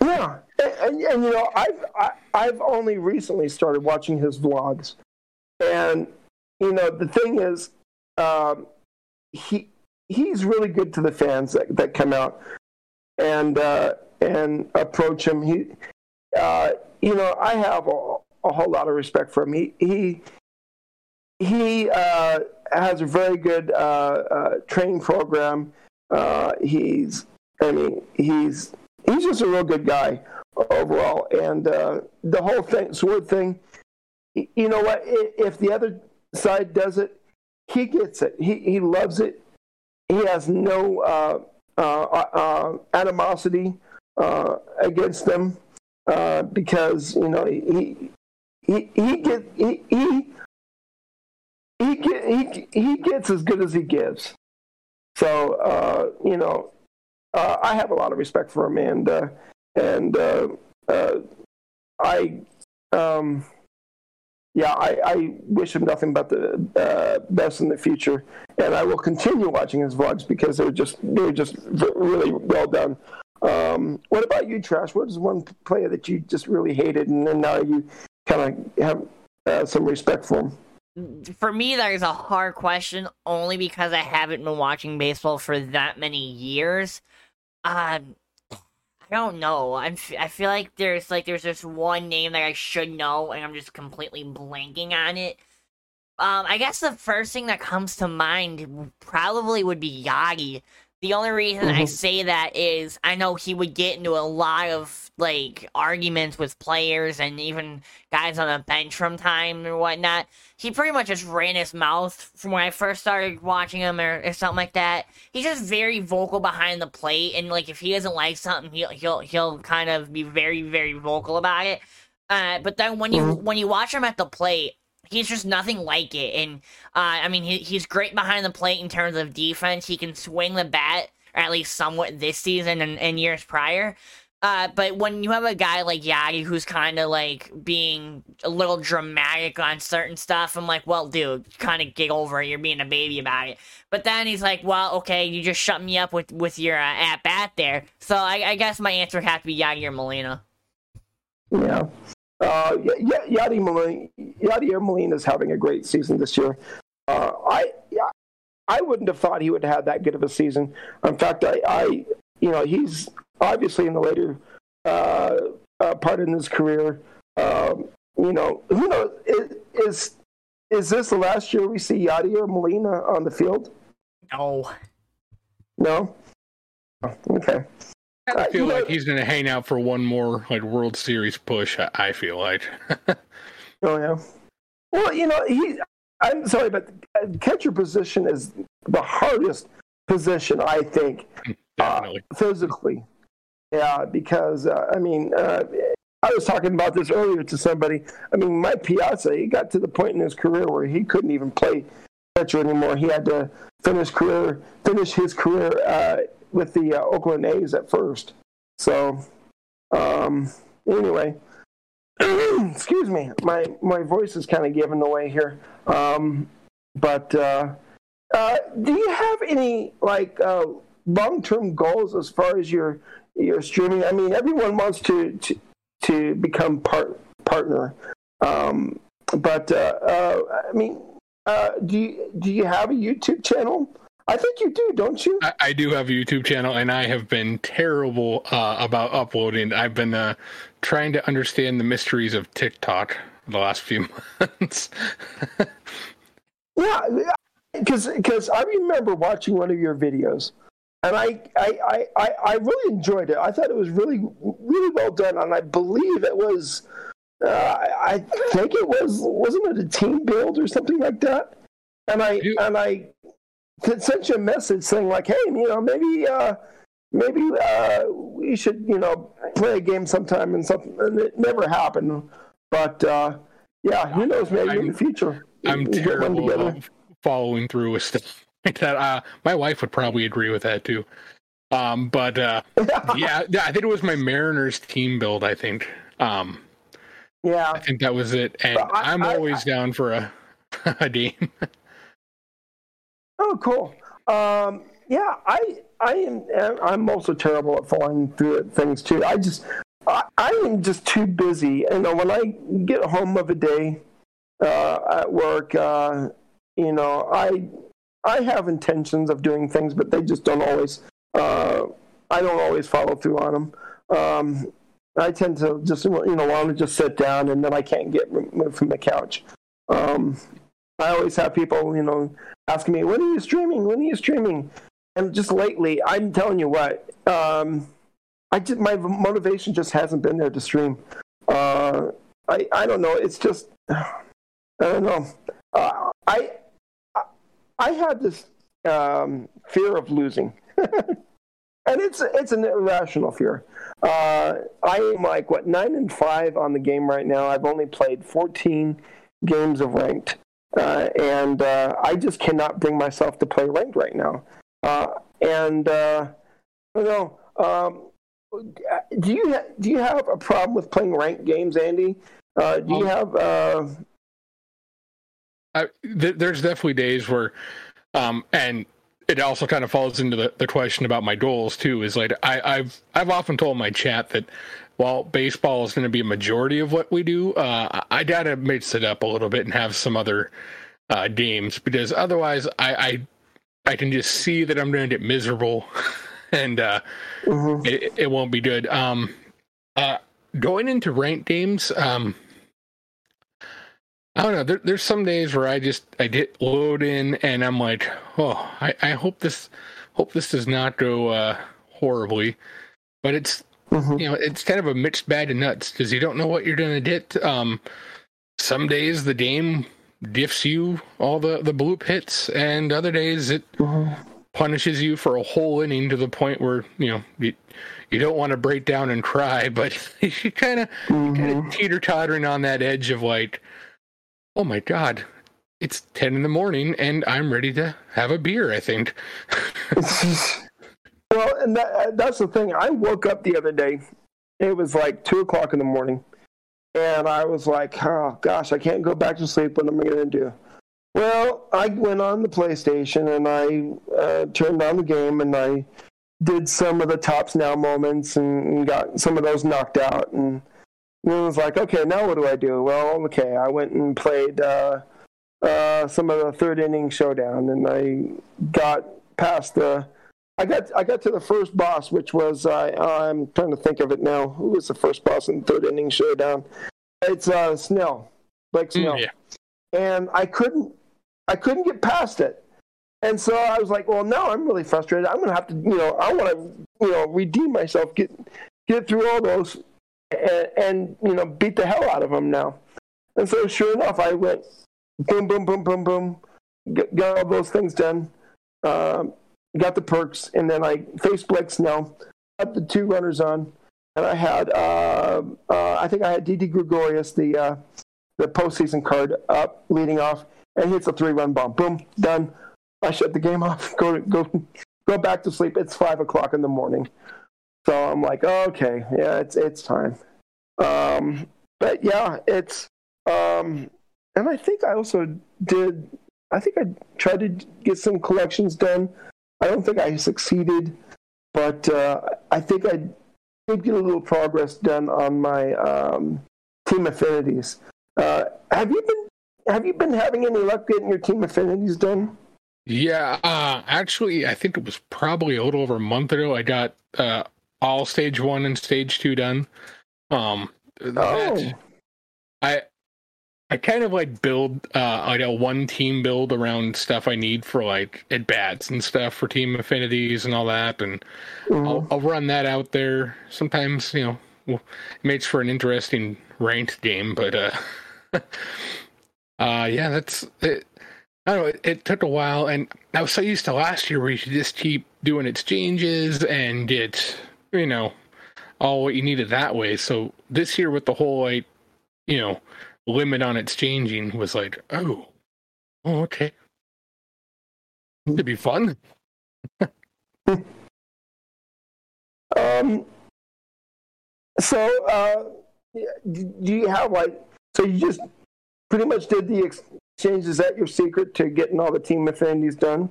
yeah. And, and, you know, I've, I, I've only recently started watching his vlogs. And, you know, the thing is, um, he, he's really good to the fans that, that come out and uh, and approach him. He, uh, you know, I have a, a, whole lot of respect for him. He he he uh, has a very good uh, uh, training program. Uh, he's I mean, he's he's just a real good guy overall. And uh, the whole thing, sword thing, you know what? If the other side does it, he gets it. He he loves it. He has no uh, uh, uh animosity uh, against them uh, because you know he he he get he he he, get, he, he gets as good as he gives. So you know, I have a lot of respect for him, and and I um, yeah, I, I, wish him nothing but the uh, best in the future, and I will continue watching his vlogs because they're just they're just really well done. Um, what about you, Trash? What is one player that you just really hated, and then now you kind of have uh, some respect for him? For me, that is a hard question, only because I haven't been watching baseball for that many years. Um, I don't know. I'm. I feel like there's like there's this one name that I should know, and I'm just completely blanking on it. Um, I guess the first thing that comes to mind probably would be Yadi. The only reason mm-hmm. I say that is I know he would get into a lot of like arguments with players and even guys on the bench from time or whatnot. He pretty much just ran his mouth from when I first started watching him or, or something like that. He's just very vocal behind the plate and like if he doesn't like something he'll he'll he'll kind of be very, very vocal about it. Uh, but then when you mm-hmm. when you watch him at the plate, he's just nothing like it. And uh, I mean, he, he's great behind the plate in terms of defense. He can swing the bat, or at least somewhat this season and, and years prior. Uh, but when you have a guy like Yadi who's kind of like being a little dramatic on certain stuff, I'm like, well, dude, kind of get over it. You're being a baby about it. But then he's like, well, okay, you just shut me up with with your uh, at bat there. So I, I guess my answer would have to be Yadi or Molina. Yeah. Uh, Yadi Molina, Yadier Molina is having a great season this year. Uh, I I wouldn't have thought he would have had that good of a season. In fact, I, I you know he's obviously in the later uh, uh, part in his career. Um, you know, who knows? Is is this the last year we see Yadier Molina on the field? No. No. Oh, okay. I feel uh, like he's going to hang out for one more like World Series push. I feel like. oh yeah. Well, you know, he. I'm sorry, but catcher position is the hardest position I think uh, physically. Yeah, because uh, I mean, uh, I was talking about this earlier to somebody. I mean, Mike Piazza, he got to the point in his career where he couldn't even play catcher anymore. He had to finish career, finish his career uh, with the uh, Oakland A's at first. So, um, anyway, excuse me, my my voice is kind of giving away here. Um, but uh, uh, do you have any like uh, long term goals as far as your your streaming? I mean, everyone wants to to, to become part partner, um, but uh, uh, I mean, do you do you have a YouTube channel? I think you do, don't you? I, I, do have a YouTube channel, and I have been terrible uh, about uploading. I've been uh, trying to understand the mysteries of TikTok the last few months. yeah, because because I remember watching one of your videos, and I, I I I really enjoyed it. I thought it was really really well done, and I believe it was. Uh, I think it was wasn't it a team build or something like that? And I and I sent you a message saying like, hey, you know, maybe uh, maybe uh, we should, you know, play a game sometime and something. And it never happened, but uh, yeah, who knows? Maybe I'm, in the future. I'm terrible following through with stuff like that. Uh, my wife would probably agree with that too. Um, but uh, yeah, I think it was my Mariners team build. I think. Um, yeah, I think that was it. And I, am always I, down for a a game. Oh, cool. Um, yeah, I I am I'm also terrible at following through things too. I just I, I am just too busy. Know, when I get home of a day uh, at work, uh, you know, I I have intentions of doing things, but they just don't always. Uh, I don't always follow through on them. Um, I tend to just you know want to just sit down, and then I can't get moved from the couch. Um, I always have people, you know, asking me, "When are you streaming? When are you streaming?" and just lately, I'm telling you what, um, I just my motivation just hasn't been there to stream. Uh, I I don't know. It's just I don't know. Uh, I I had this um, fear of losing, and it's it's an irrational fear. Uh, I am like what nine and five on the game right now. I've only played 14 games of ranked, uh, and uh, I just cannot bring myself to play ranked right now. Uh, and uh, you know, um, do you ha- do you have a problem with playing ranked games, Andy? Uh, do you um, have? Uh... I, th- there's definitely days where, um, and it also kind of falls into the, the question about my goals too. Is like I, I've I've often told my chat that while baseball is going to be a majority of what we do, uh, I gotta mix it up a little bit and have some other uh, games because otherwise I, I I can just see that I'm going to get miserable, and uh, mm-hmm. it, it, won't be good. Um, uh, going into ranked games, um, I don't know. There, there's some days where I just I get load in and I'm like, oh, I, I hope this hope this does not go uh, horribly, but it's mm-hmm. you know it's kind of a mixed bag of nuts because you don't know what you're going to get. Um, some days the game diffs you all the the bloop hits, and other days it mm-hmm. punishes you for a whole inning to the point where you know you, you don't want to break down and cry, but you kind of mm-hmm. kind of teeter tottering on that edge of like, oh my god, it's ten in the morning and I'm ready to have a beer. I think. well, and that, that's the thing. I woke up the other day. It was like two o'clock in the morning and I was like, oh gosh, I can't go back to sleep. What am I going to do? Well, I went on the PlayStation and I uh, turned on the game and I did some of the Topps Now moments and got some of those knocked out. And then I was like, okay, now what do I do? Well, okay, I went and played uh, uh, some of the third inning showdown and I got past the. I got I got to the first boss, which was uh, I'm trying to think of it now. Who was the first boss in the third inning showdown? It's uh, Snell, Blake mm, Snell, mm, yeah. and I couldn't I couldn't get past it, and so I was like, well, now I'm really frustrated. I'm gonna have to, you know, I want to, you know, redeem myself, get get through all those, and, and you know, beat the hell out of them now. And so, sure enough, I went boom, boom, boom, boom, boom, got all those things done. Um, got the perks, and then I faced Blake Snell, got the two runners on, and I had uh, uh, I think I had Didi Gregorius, the uh, the postseason card up, leading off, and hits a three run bomb. Boom, done. I shut the game off. Go go go back to sleep. It's five o'clock in the morning, so I'm like, okay, yeah, it's it's time. Um, but yeah, it's um, and I think I also did. I think I tried to get some collections done I don't think I succeeded, but uh, I think I did get a little progress done on my um, team affinities. Uh, have you been have you been having any luck getting your team affinities done? Yeah, uh, actually, I think it was probably a little over a month ago. I got uh, all stage one and stage two done. Um, oh. I I kind of like build uh like a one team build around stuff I need for like at bats and stuff for team affinities and all that, and mm-hmm. I'll, I'll, run that out there. Sometimes you know it makes for an interesting ranked game, but uh, uh yeah, that's it. I don't know. It, it, took a while, and I was so used to last year where you could just keep doing exchanges and get you know all what you needed that way. So this year with the whole like you know limit on exchanging was like, oh, oh okay. It'd be fun. um. So, uh, do you have like? So you just pretty much did the exchange. Is that your secret to getting all the team affinities done,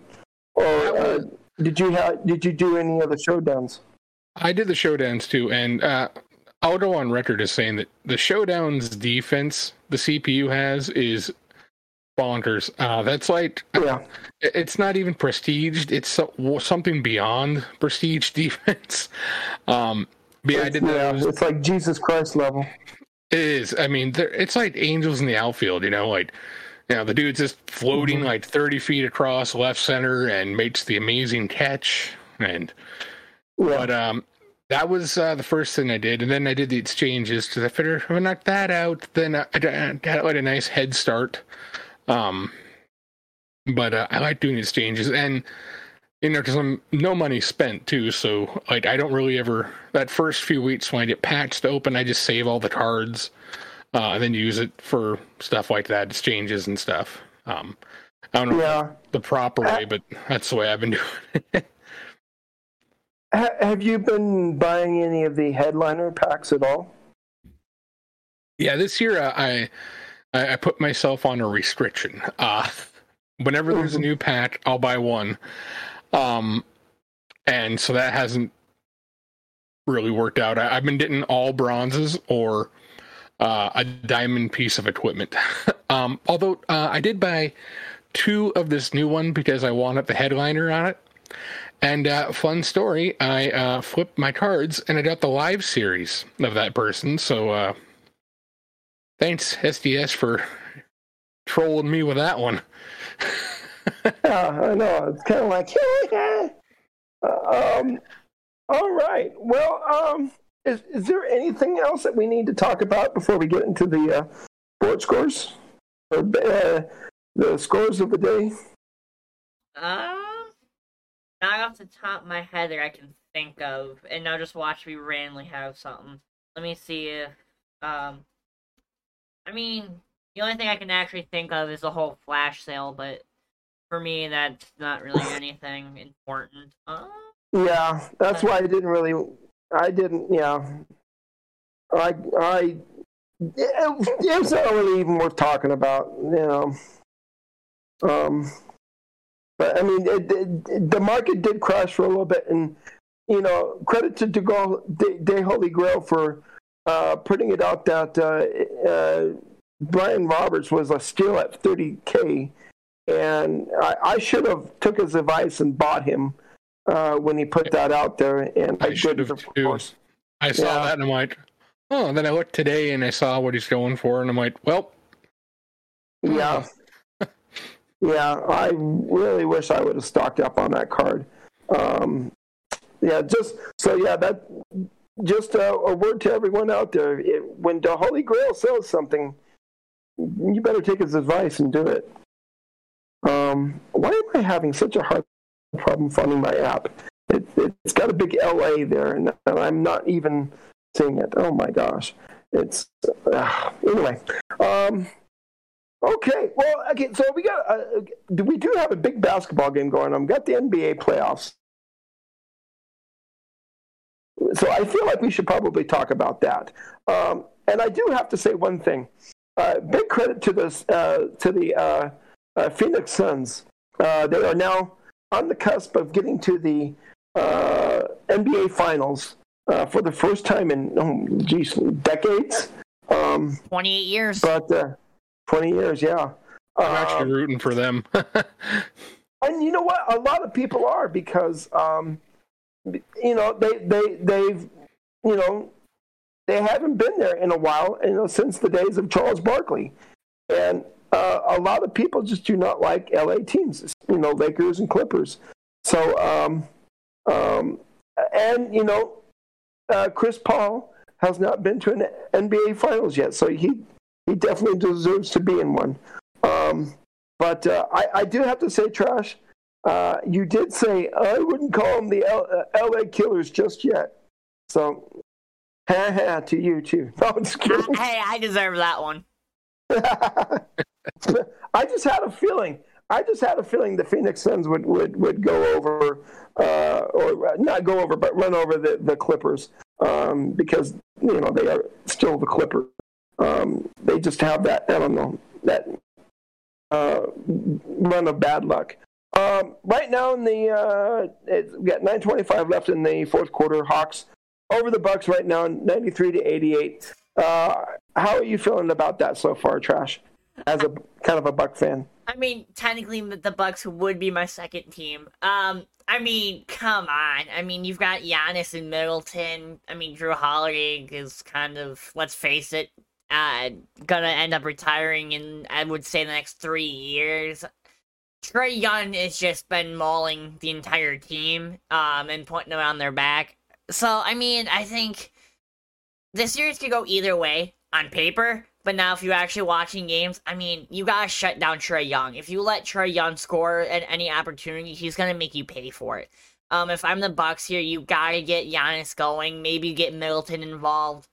or uh, did you have? Did you do any other showdowns? I did the showdowns too, and uh, I'll go on record as saying that the showdown's defense the CPU has is bonkers. Uh, that's like yeah. it's not even prestiged. It's so, something beyond prestige defense. Um, yeah, I did yeah. It's like Jesus Christ level. It is. I mean, it's like angels in the outfield. You know, like you know, the dude's just floating mm-hmm. like 30 feet across left center and makes the amazing catch. And, yeah. but, um, that was uh, the first thing I did. And then I did the exchanges to the fitter. If I knocked that out, then I, I got like a nice head start. Um, but uh, I like doing exchanges. And, you know, because I'm no money spent too. So like, I don't really ever that first few weeks when I get patched open, I just save all the cards, uh, and then use it for stuff like that, exchanges and stuff. Um, I don't know yeah. the proper way, but that's the way I've been doing it. Have you been buying any of the headliner packs at all? Yeah, this year uh, I I put myself on a restriction. Uh, whenever there's a mm-hmm. new pack, I'll buy one. Um, and so that hasn't really worked out. I, have been getting all bronzes or uh, a diamond piece of equipment. um, although uh, I did buy two of this new one because I wanted the headliner on it. And uh, fun story, I uh, flipped my cards and I got the live series of that person. So uh, thanks SDS for trolling me with that one. yeah, I know. It's kind of like, um, all right. Well, um, is is there anything else that we need to talk about before we get into the uh, board scores or uh, the scores of the day? Uh, not off the top of my head that I can think of, and now just watch me randomly have something. Let me see if, um, I mean, the only thing I can actually think of is the whole flash sale, but for me, that's not really anything important. Uh, yeah, that's why I didn't really. I didn't. Yeah, I. I. It, it's not really even worth talking about. You know. Um. But I mean, it, it, the market did crash for a little bit, and you know, credit to DeGo, De, De Holy Grail for uh, putting it out that uh, uh, Brian Roberts was a steal at 30k and I, I should have took his advice and bought him uh, when he put that out there, and I, I should have too. I saw yeah. that and I'm like, oh. And then I looked today and I saw what he's going for, and I'm like, well, yeah, yeah. I really wish I would have stocked up on that card. Um, yeah, just so yeah, that just a, a word to everyone out there: it, when the Holy Grail sells something, you better take his advice and do it. Um, why am I having such a hard problem finding my app? It, has got a big LA there, and, and, I'm not even seeing it. Oh my gosh. It's uh, anyway. Um, okay, well, okay. So we got uh, we do have a big basketball game going on. We got the NBA playoffs, so I feel like we should probably talk about that. Um, and I do have to say one thing. Uh, big credit to this uh, to the uh, uh, Phoenix Suns. Uh, they are now on the cusp of getting to the uh, NBA Finals uh, for the first time in, oh, geez, decades. Um, 28 years. But uh, 20 years, yeah. I'm actually rooting for them. and you know what? A lot of people are because, um, you know, they, they, they've, you know, they haven't been there in a while, you know, since the days of Charles Barkley. And uh, a lot of people just do not like LA teams, you know, Lakers and Clippers. So, um, um, and you know, uh, Chris Paul has not been to an NBA Finals yet, so he he definitely deserves to be in one. Um, but uh, I, I do have to say, Trash, uh, you did say I wouldn't call them the L- uh, LA Killers just yet. So, ha ha to you too. No, hey, I deserve that one. I just had a feeling. I just had a feeling the Phoenix Suns would would, would go over, uh, or not go over, but run over the the Clippers um, because you know they are still the Clippers. Um, they just have that I don't know that uh, run of bad luck. Um, right now in the uh, got 9:25 left in the fourth quarter. Hawks over the Bucks right now, 93 to 88. Uh, how are you feeling about that so far, Trash? As a kind of a Buck fan. I mean, technically, the Bucks would be my second team. Um, I mean, come on. I mean, you've got Giannis and Middleton. I mean, Jrue Holiday is kind of, let's face it, uh, gonna end up retiring in, I would say, the next three years. Trae Young has just been mauling the entire team um, and putting them on their back. So, I mean, I think the series could go either way on paper, but now if you're actually watching games, I mean, you gotta shut down Trae Young. If you let Trae Young score at any opportunity, he's gonna make you pay for it. Um, if I'm the Bucks here, you gotta get Giannis going. Maybe get Middleton involved.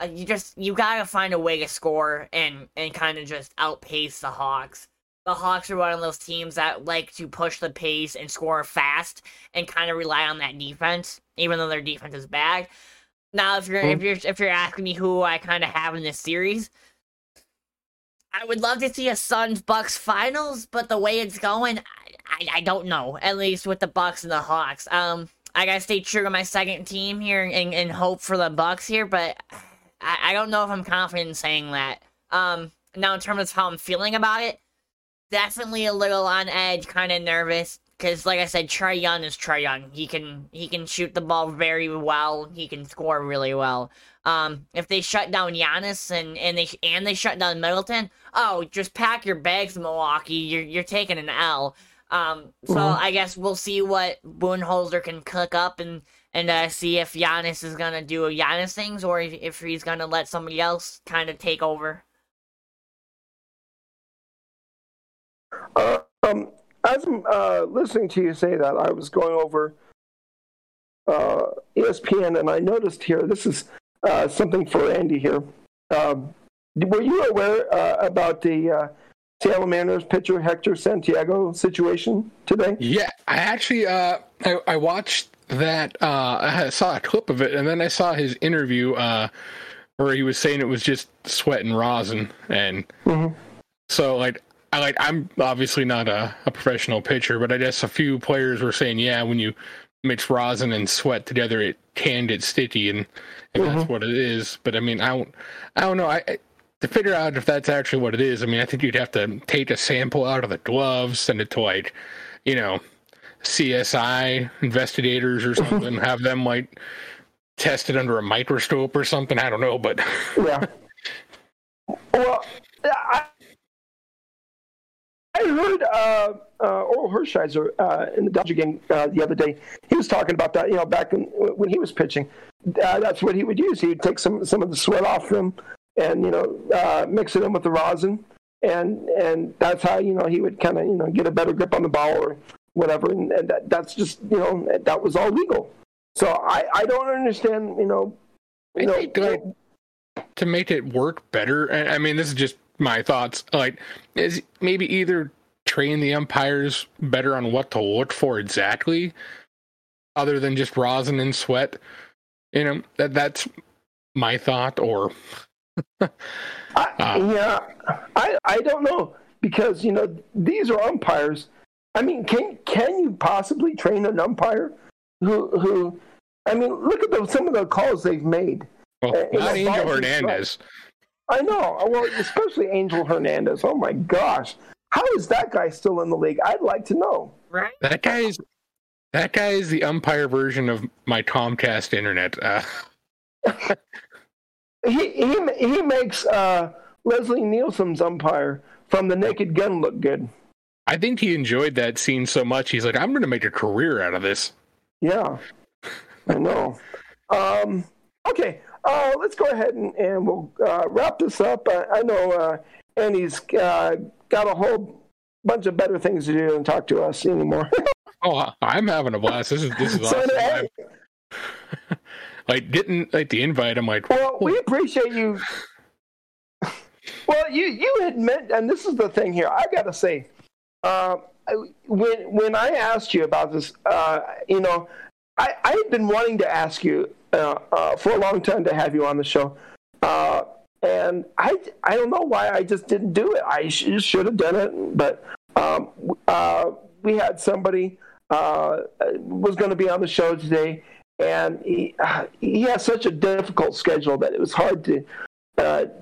Uh, you just you gotta find a way to score and and kind of just outpace the Hawks. The Hawks are one of those teams that like to push the pace and score fast and kind of rely on that defense, even though their defense is bad. Now, if you're mm. if you're if you're asking me who I kind of have in this series, I would love to see a Suns Bucks finals, but the way it's going, I, I don't know. At least with the Bucks and the Hawks. Um, I gotta stay true to my second team here and, and hope for the Bucks here, but I, I don't know if I'm confident in saying that. Um, now in terms of how I'm feeling about it, definitely a little on edge, kind of nervous because, like I said, Trae Young is Trae Young. He can he can shoot the ball very well. He can score really well. Um, if they shut down Giannis and, and they and they shut down Middleton, oh, just pack your bags, Milwaukee. You're you're taking an L. Um, so mm-hmm. I guess we'll see what Budenholzer can cook up and and uh, see if Giannis is gonna do Giannis things or if he's gonna let somebody else kind of take over. Uh, um, as I'm uh, listening to you say that, I was going over uh, ESPN and I noticed here. This is uh, something for Andy here. Um, were you aware uh, about the uh, Seattle Mariners pitcher Hector Santiago situation today? Yeah, I actually uh, I, I, watched that. Uh, I saw a clip of it, and then I saw his interview uh, where he was saying it was just sweat and rosin, and mm-hmm. so like. I like I'm obviously not a, a professional pitcher, but I guess a few players were saying, yeah, when you mix rosin and sweat together, it can get sticky, and, and mm-hmm. that's what it is. But I mean, I don't, I don't know. I, to figure out if that's actually what it is, I mean, I think you'd have to take a sample out of the gloves, send it to like, you know, CSI investigators or something, have them like test it under a microscope or something. I don't know, but yeah. Well, I, I heard uh, uh, Orel Hershiser uh, in the Dodger game uh, the other day. He was talking about that. You know, back in, when he was pitching, uh, that's what he would use. He would take some some of the sweat off him, and you know, uh, mix it in with the rosin, and and that's how you know he would kind of you know get a better grip on the ball or whatever. And, and that, that's just you know that was all legal. So I I don't understand. You know, you know. Like, to make it work better, I mean, this is just my thoughts. Like, is maybe either train the umpires better on what to look for exactly, other than just rosin and sweat. You know that that's my thought. Or I, uh, yeah, I I don't know because you know these are umpires. I mean, can can you possibly train an umpire who who? I mean, look at the, some of the calls they've made. Well, uh, not Angel Hernandez. I know. Well, especially Angel Hernandez. Oh my gosh, how is that guy still in the league? I'd like to know. Right. That guy is that guy is the umpire version of my Comcast internet. Uh. he he he makes uh, Leslie Nielsen's umpire from The Naked Gun look good. I think he enjoyed that scene so much. He's like, I'm going to make a career out of this. Yeah, I know. Um, okay, uh, let's go ahead and, and we'll uh, wrap this up. I, I know uh, Andy's uh, got a whole bunch of better things to do than talk to us anymore. oh, I'm having a blast. This is this is so awesome. like getting like the invite. I'm like, well, we appreciate you. well, you you had meant, and this is the thing here. I got to say, uh, when when I asked you about this, uh, you know, I I had been wanting to ask you uh, uh, for a long time to have you on the show. Uh, and I, I don't know why I just didn't do it. I sh- should have done it, but um, we had somebody was going to be on the show today, and he he has such a difficult schedule that it was hard to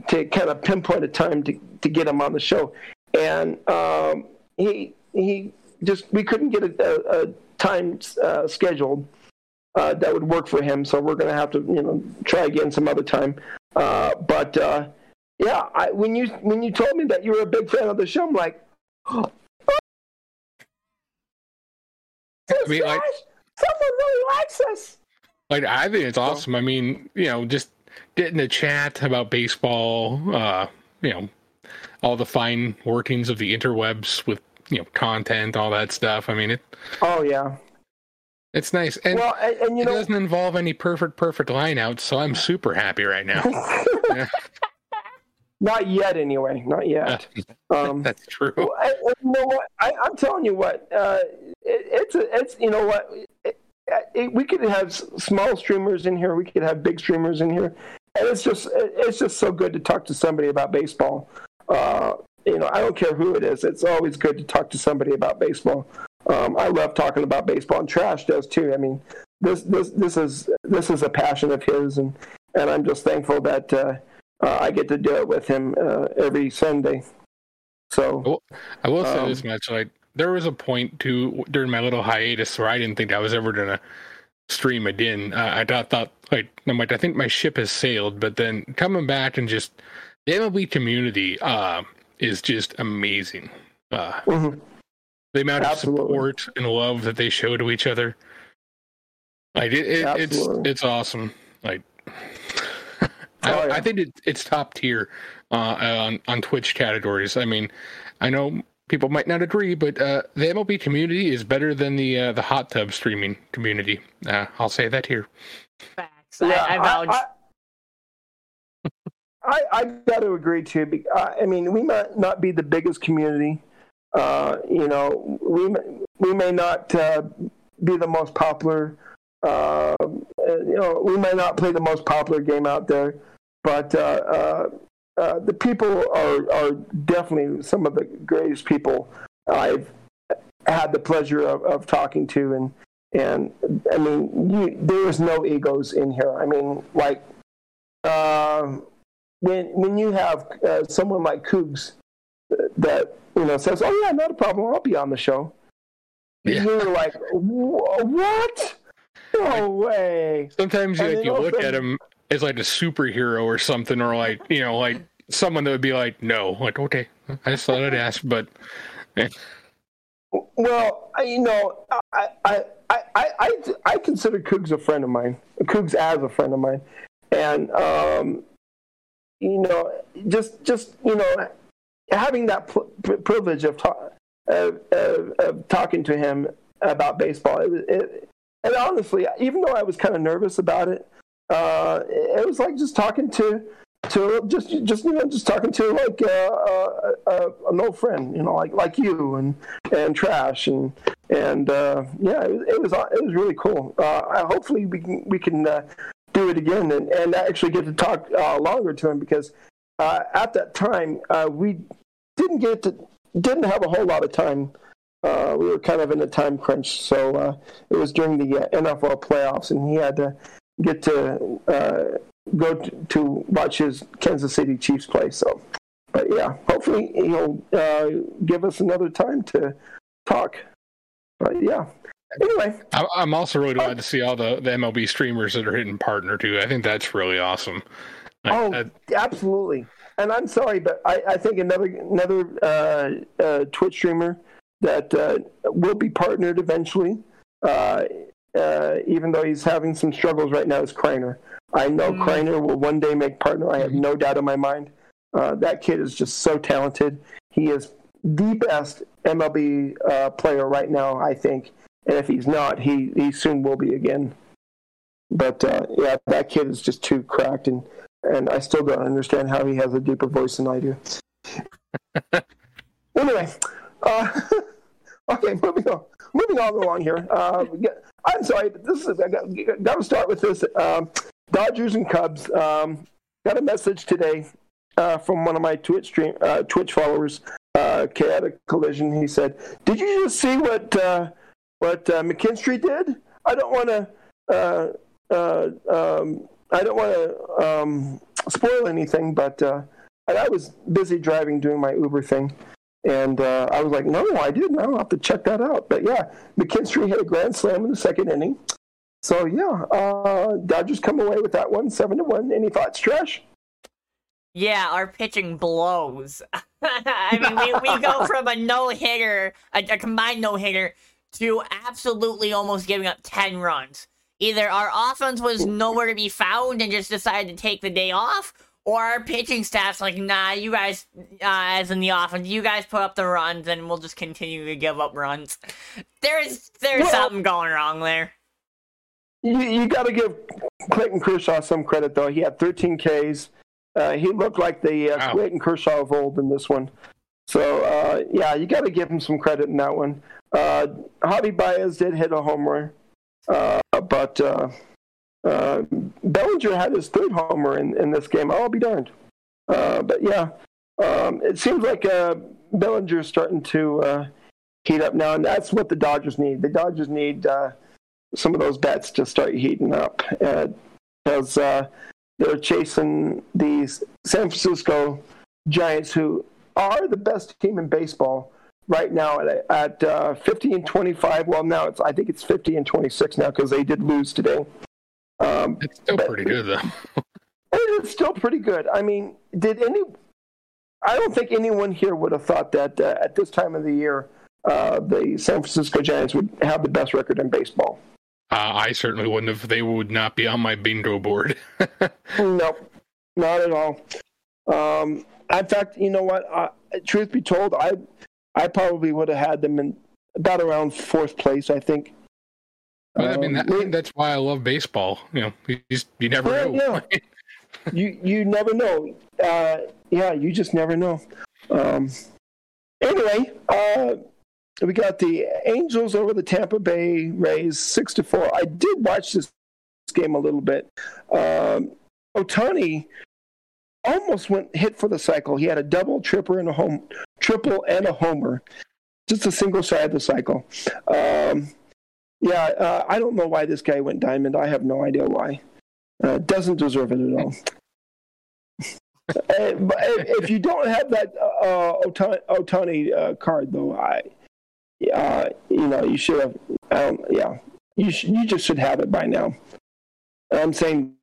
to kind of pinpoint a time to, to get him on the show, and um, he he just we couldn't get a, a time scheduled uh, that would work for him. So we're going to have to, you know, try again some other time. Uh, but uh, yeah, I, when you when you told me that you were a big fan of the show, I'm like, oh, I mean, like, someone really likes us. like I think it's awesome. I mean, you know, just getting to chat about baseball, uh, you know, all the fine workings of the interwebs with you know content, all that stuff. I mean, it Oh yeah. it's nice, and Well, and, and it know, doesn't involve any perfect perfect lineouts, so I'm super happy right now. Yeah. not yet anyway, not yet. Um, That's true. I, you know what? I, I'm telling you what. Uh, it, it's a, it's you know what. It, it, we could have small streamers in here. We could have big streamers in here, and it's just it's just so good to talk to somebody about baseball. Uh, you know, I don't care who it is. It's always good to talk to somebody about baseball. Um, I love talking about baseball, and Trash does too. I mean, this this this is this is a passion of his, and and I'm just thankful that uh, uh, I get to do it with him uh, every Sunday. So. I will say Um, this much: like there was a point to during my little hiatus where I didn't think I was ever gonna stream again. Uh, I thought, thought like I'm like I think my ship has sailed, but then coming back and just the MLB community uh, is just amazing. Uh, mhm. the amount of support and love that they show to each other, like it, it, it's it's awesome. Like. Oh, I, yeah. I think it, it's top tier uh, on on Twitch categories. I mean, I know people might not agree, but uh, the MLB community is better than the uh, the hot tub streaming community. Uh, I'll say that here. Facts. I, I vouch. I, I, I got to agree too. uh, I mean, we might not be the biggest community. Uh, you know, we we may not uh, be the most popular. Uh, uh, you know, we may not play the most popular game out there, but uh, the people are are definitely some of the greatest people I've had the pleasure of, of talking to, and and I mean, you, there is no egos in here. I mean, like when when you have uh, someone like Cougs that you know says, "Oh yeah, not a problem. I'll be on the show." Yeah. You're like, "What? No way!" Sometimes you, like, you look at him as like a superhero or something, or like you know, like someone that would be like, no, like okay, I just thought I'd ask, but Well, I, you know, I, I, I, I, I consider Cougs a friend of mine. Cougs as a friend of mine, and um, you know, just just you know, having that privilege of, ta- of, of, of talking to him about baseball, it, it, and honestly, even though I was kind of nervous about it, uh, it was like just talking to to just just you know just talking to like uh, uh, uh, an old friend, you know, like like you and and trash and and uh, yeah, it, was- it was it was really cool. Uh, hopefully we can we can it again and, and actually get to talk uh, longer to him because uh, at that time uh, we didn't get to didn't have a whole lot of time. Uh, we were kind of in a time crunch, so uh, it was during the NFL playoffs, and he had to get to go to, to watch his Kansas City Chiefs play. So, but yeah, hopefully he'll uh, give us another time to talk. But yeah, anyway, I, I'm also really glad to see all the, the MLB streamers that are hitting partner too. I think that's really awesome. Like, oh, that- absolutely. And I'm sorry, but I, I think another another uh, uh, Twitch streamer that uh, will be partnered eventually, uh, uh, even though he's having some struggles right now, is Kreiner. I know Mm. Kreiner will one day make partner. I have no doubt in my mind. Uh, that kid is just so talented. He is the best MLB uh, player right now, I think. And if he's not, he, he soon will be again. But uh, yeah, that kid is just too cracked, and, and I still don't understand how he has a deeper voice than I do. anyway, uh, okay, moving on. Moving on along here. Uh, I'm sorry, but this is I got, got to start with this. Um, Dodgers and Cubs. Um, got a message today uh, from one of my Twitch stream uh, Twitch followers, uh, Chaotic Collision. He said, "Did you just see what uh, what uh, McKinstry did? I don't want to." Uh, uh, um, I don't want to um, spoil anything, but uh, I was busy driving doing my Uber thing, and uh, I was like, no, I didn't. I'll have to check that out. But yeah, McKinstry hit a grand slam in the second inning. So yeah, uh, Dodgers come away with that one, seven to one. Any thoughts, Trash? Yeah, our pitching blows. I mean, we, we go from a no hitter, a, a combined no hitter, to absolutely almost giving up 10 runs. Either our offense was nowhere to be found and just decided to take the day off, or our pitching staff's like, nah, you guys, uh, as in the offense, you guys put up the runs and we'll just continue to give up runs. There's there's Well- something going wrong there. You, you got to give Clayton Kershaw some credit, though. He had 13 Ks. Uh, he looked like the uh, Wow. Clayton Kershaw of old in this one. So, uh, yeah, you got to give him some credit in that one. Uh, Javi Baez did hit a homer, uh, but uh, uh, Bellinger had his third homer in, in this game. I'll be darned. Uh, but, yeah, um, it seems like uh, Bellinger's starting to uh, heat up now, and that's what the Dodgers need. The Dodgers need uh, some of those bats to start heating up because they're chasing these San Francisco Giants, who are the best team in baseball right now at, at uh, 50 and 25. Well, now it's I think it's 50 and 26 now because they did lose today. Um, It's still pretty good though. it's still pretty good. I mean, did any? I don't think anyone here would have thought that uh, at this time of the year, uh, the San Francisco Giants would have the best record in baseball. Uh, I certainly wouldn't have. They would not be on my bingo board. Nope, not at all. Um, in fact, you know what? Uh, truth be told, I I probably would have had them in about around fourth place. I think. But, I mean, Um, that, that's why I love baseball. You know, you, just, you never Yeah, know. yeah. you you never know. Uh, yeah, you just never know. Um, anyway, uh, we got the Angels over the Tampa Bay Rays, six to four. I did watch this game a little bit. Um, Ohtani almost went hit for the cycle. He had a double, triple, and a home, triple and a homer. Just a single side of the cycle. Um, yeah, uh, I don't know why this guy went diamond. I have no idea why. Uh, doesn't deserve it at all. Uh, but if you don't have that uh, Ohtani, Ohtani uh, card, though, I, uh, you know, you should have. Um, yeah, you should, you just should have it by now. I'm saying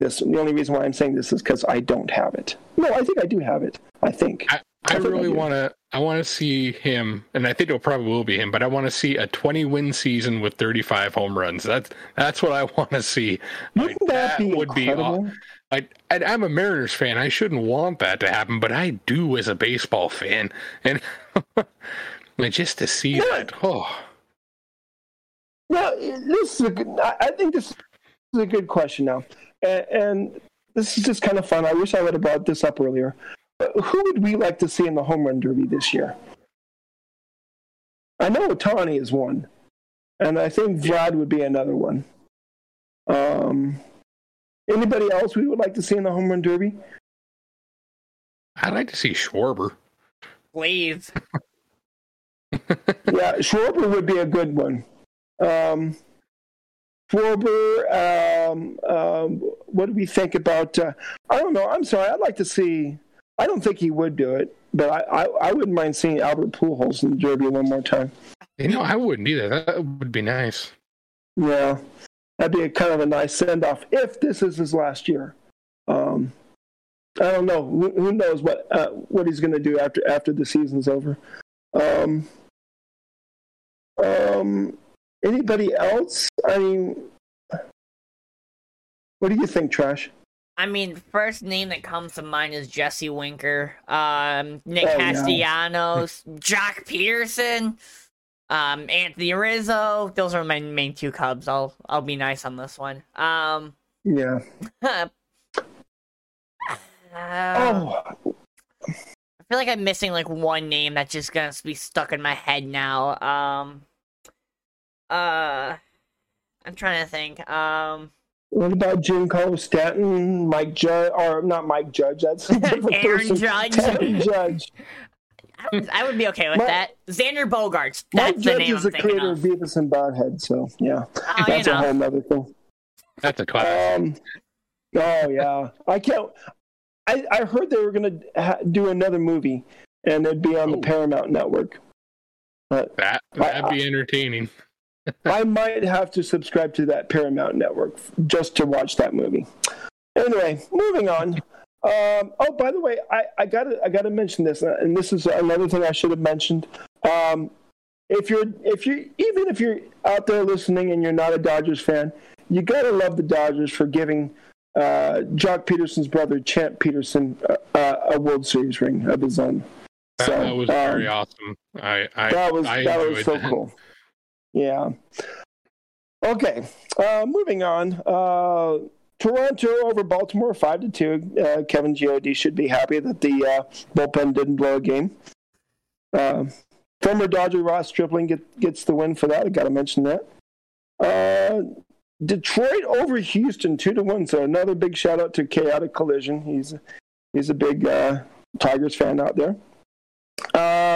this. The only reason why I'm saying this is because I don't have it. No, I think I do have it. I think. I, I think I really want to. I want to see him, and I think it'll probably will be him. But I want to see a 20 win season with 35 home runs. That's that's what I want to see. Wouldn't that, be would incredible? aw- I, I, I'm a Mariners fan. I shouldn't want that to happen, but I do as a baseball fan, and like, just to see that. Oh, No, this is a good. I think this is a good question now, and, and this is just kind of fun. I wish I would have brought this up earlier. Uh, Who would we like to see in the home run derby this year? I know Ohtani is one, and I think Vlad would be another one. Um, anybody else we would like to see in the home run derby? I'd like to see Schwarber. Please. yeah, Schwarber would be a good one. Um, Schwarber, um, um, what do we think about? Uh, I don't know. I'm sorry. I'd like to see. I don't think he would do it, but I, I, I wouldn't mind seeing Albert Pujols in the Derby one more time. You know, I wouldn't either. That would be nice. Yeah, that'd be a kind of a nice send off if this is his last year. Um, I don't know. Who, who knows what uh, what he's going to do after after the season's over. Um, um, anybody else? I mean, what do you think, Trash? I mean, first name that comes to mind is Jesse Winker, um, Nick Oh. Castellanos, Joc Pederson, um, Anthony Rizzo. Those are my main two Cubs. I'll I'll be nice on this one. Um, Yeah. uh, Oh, I feel like I'm missing like one name that's just gonna be stuck in my head now. Um, uh, I'm trying to think. Um, what about Giancarlo Stanton, Mike Judge, or not Mike Judge? That's a different Aaron person. Judge. Aaron Judge. I would, I would be okay with Mike- that. Xander Bogaerts. Mike That's the Judge name is I'm the creator of. of Beavis and Butthead, so yeah, Oh, you that's a whole other thing. That's a class. Um, oh yeah, I can't. I, I heard they were gonna ha- do another movie, and it'd be on the Oh. Paramount Network. But that that'd be entertaining. I might have to subscribe to that Paramount Network just to watch that movie. Anyway, moving on. Um, oh, by the way, I, I gotta I gotta mention this, uh, and this is another thing I should have mentioned. Um, if you're if you even if you're out there listening and you're not a Dodgers fan, you gotta love the Dodgers for giving uh, Joc Pederson's brother Champ Pederson uh, a World Series ring of his own. That, so, that was um, very awesome. I, I that was that was so that. cool. Yeah. Okay, uh, moving on. Uh, Toronto over Baltimore, five to two. Uh, Kevin God should be happy that the uh, bullpen didn't blow a game. Uh, former Dodger Ross Stripling get, gets the win for that. I got to mention that. Uh, Detroit over Houston, two to one. So another big shout out to Chaotic Collision. He's he's a big uh, Tigers fan out there.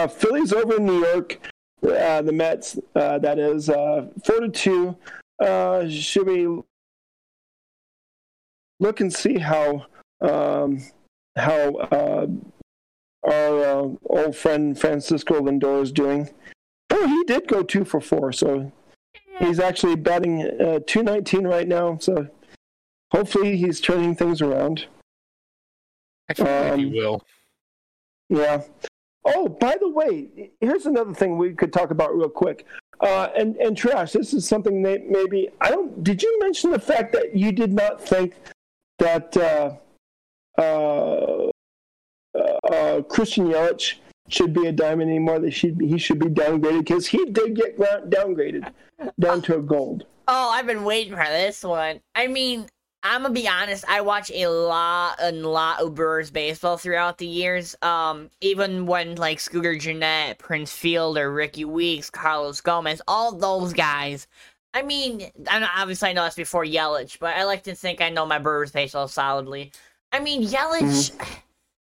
Phillies over New York. The Mets, that is four to two. should we look and see how um, how uh, our uh, old friend Francisco Lindor is doing. Oh, he did go two for four, so he's actually batting uh, two nineteen right now. So hopefully he's turning things around. I feel um, like he will. Yeah. Oh, by the way, here's another thing we could talk about real quick. Uh, and and trash. This is something that maybe I don't. Did you mention the fact that you did not think that uh, uh, uh, Christian Yelich should be a diamond anymore. That should he should be downgraded because he did get downgraded down to a gold. Oh, I've been waiting for this one. I mean, I'm gonna be honest. I watch a lot and lot of Brewers baseball throughout the years. Um, even when like Scooter Gennett, Prince Fielder, Rickie Weeks, Carlos Gomez, all those guys I mean, I obviously I know that's before Yelich, but I like to think I know my Brewers baseball solidly. I mean, Yelich, mm-hmm.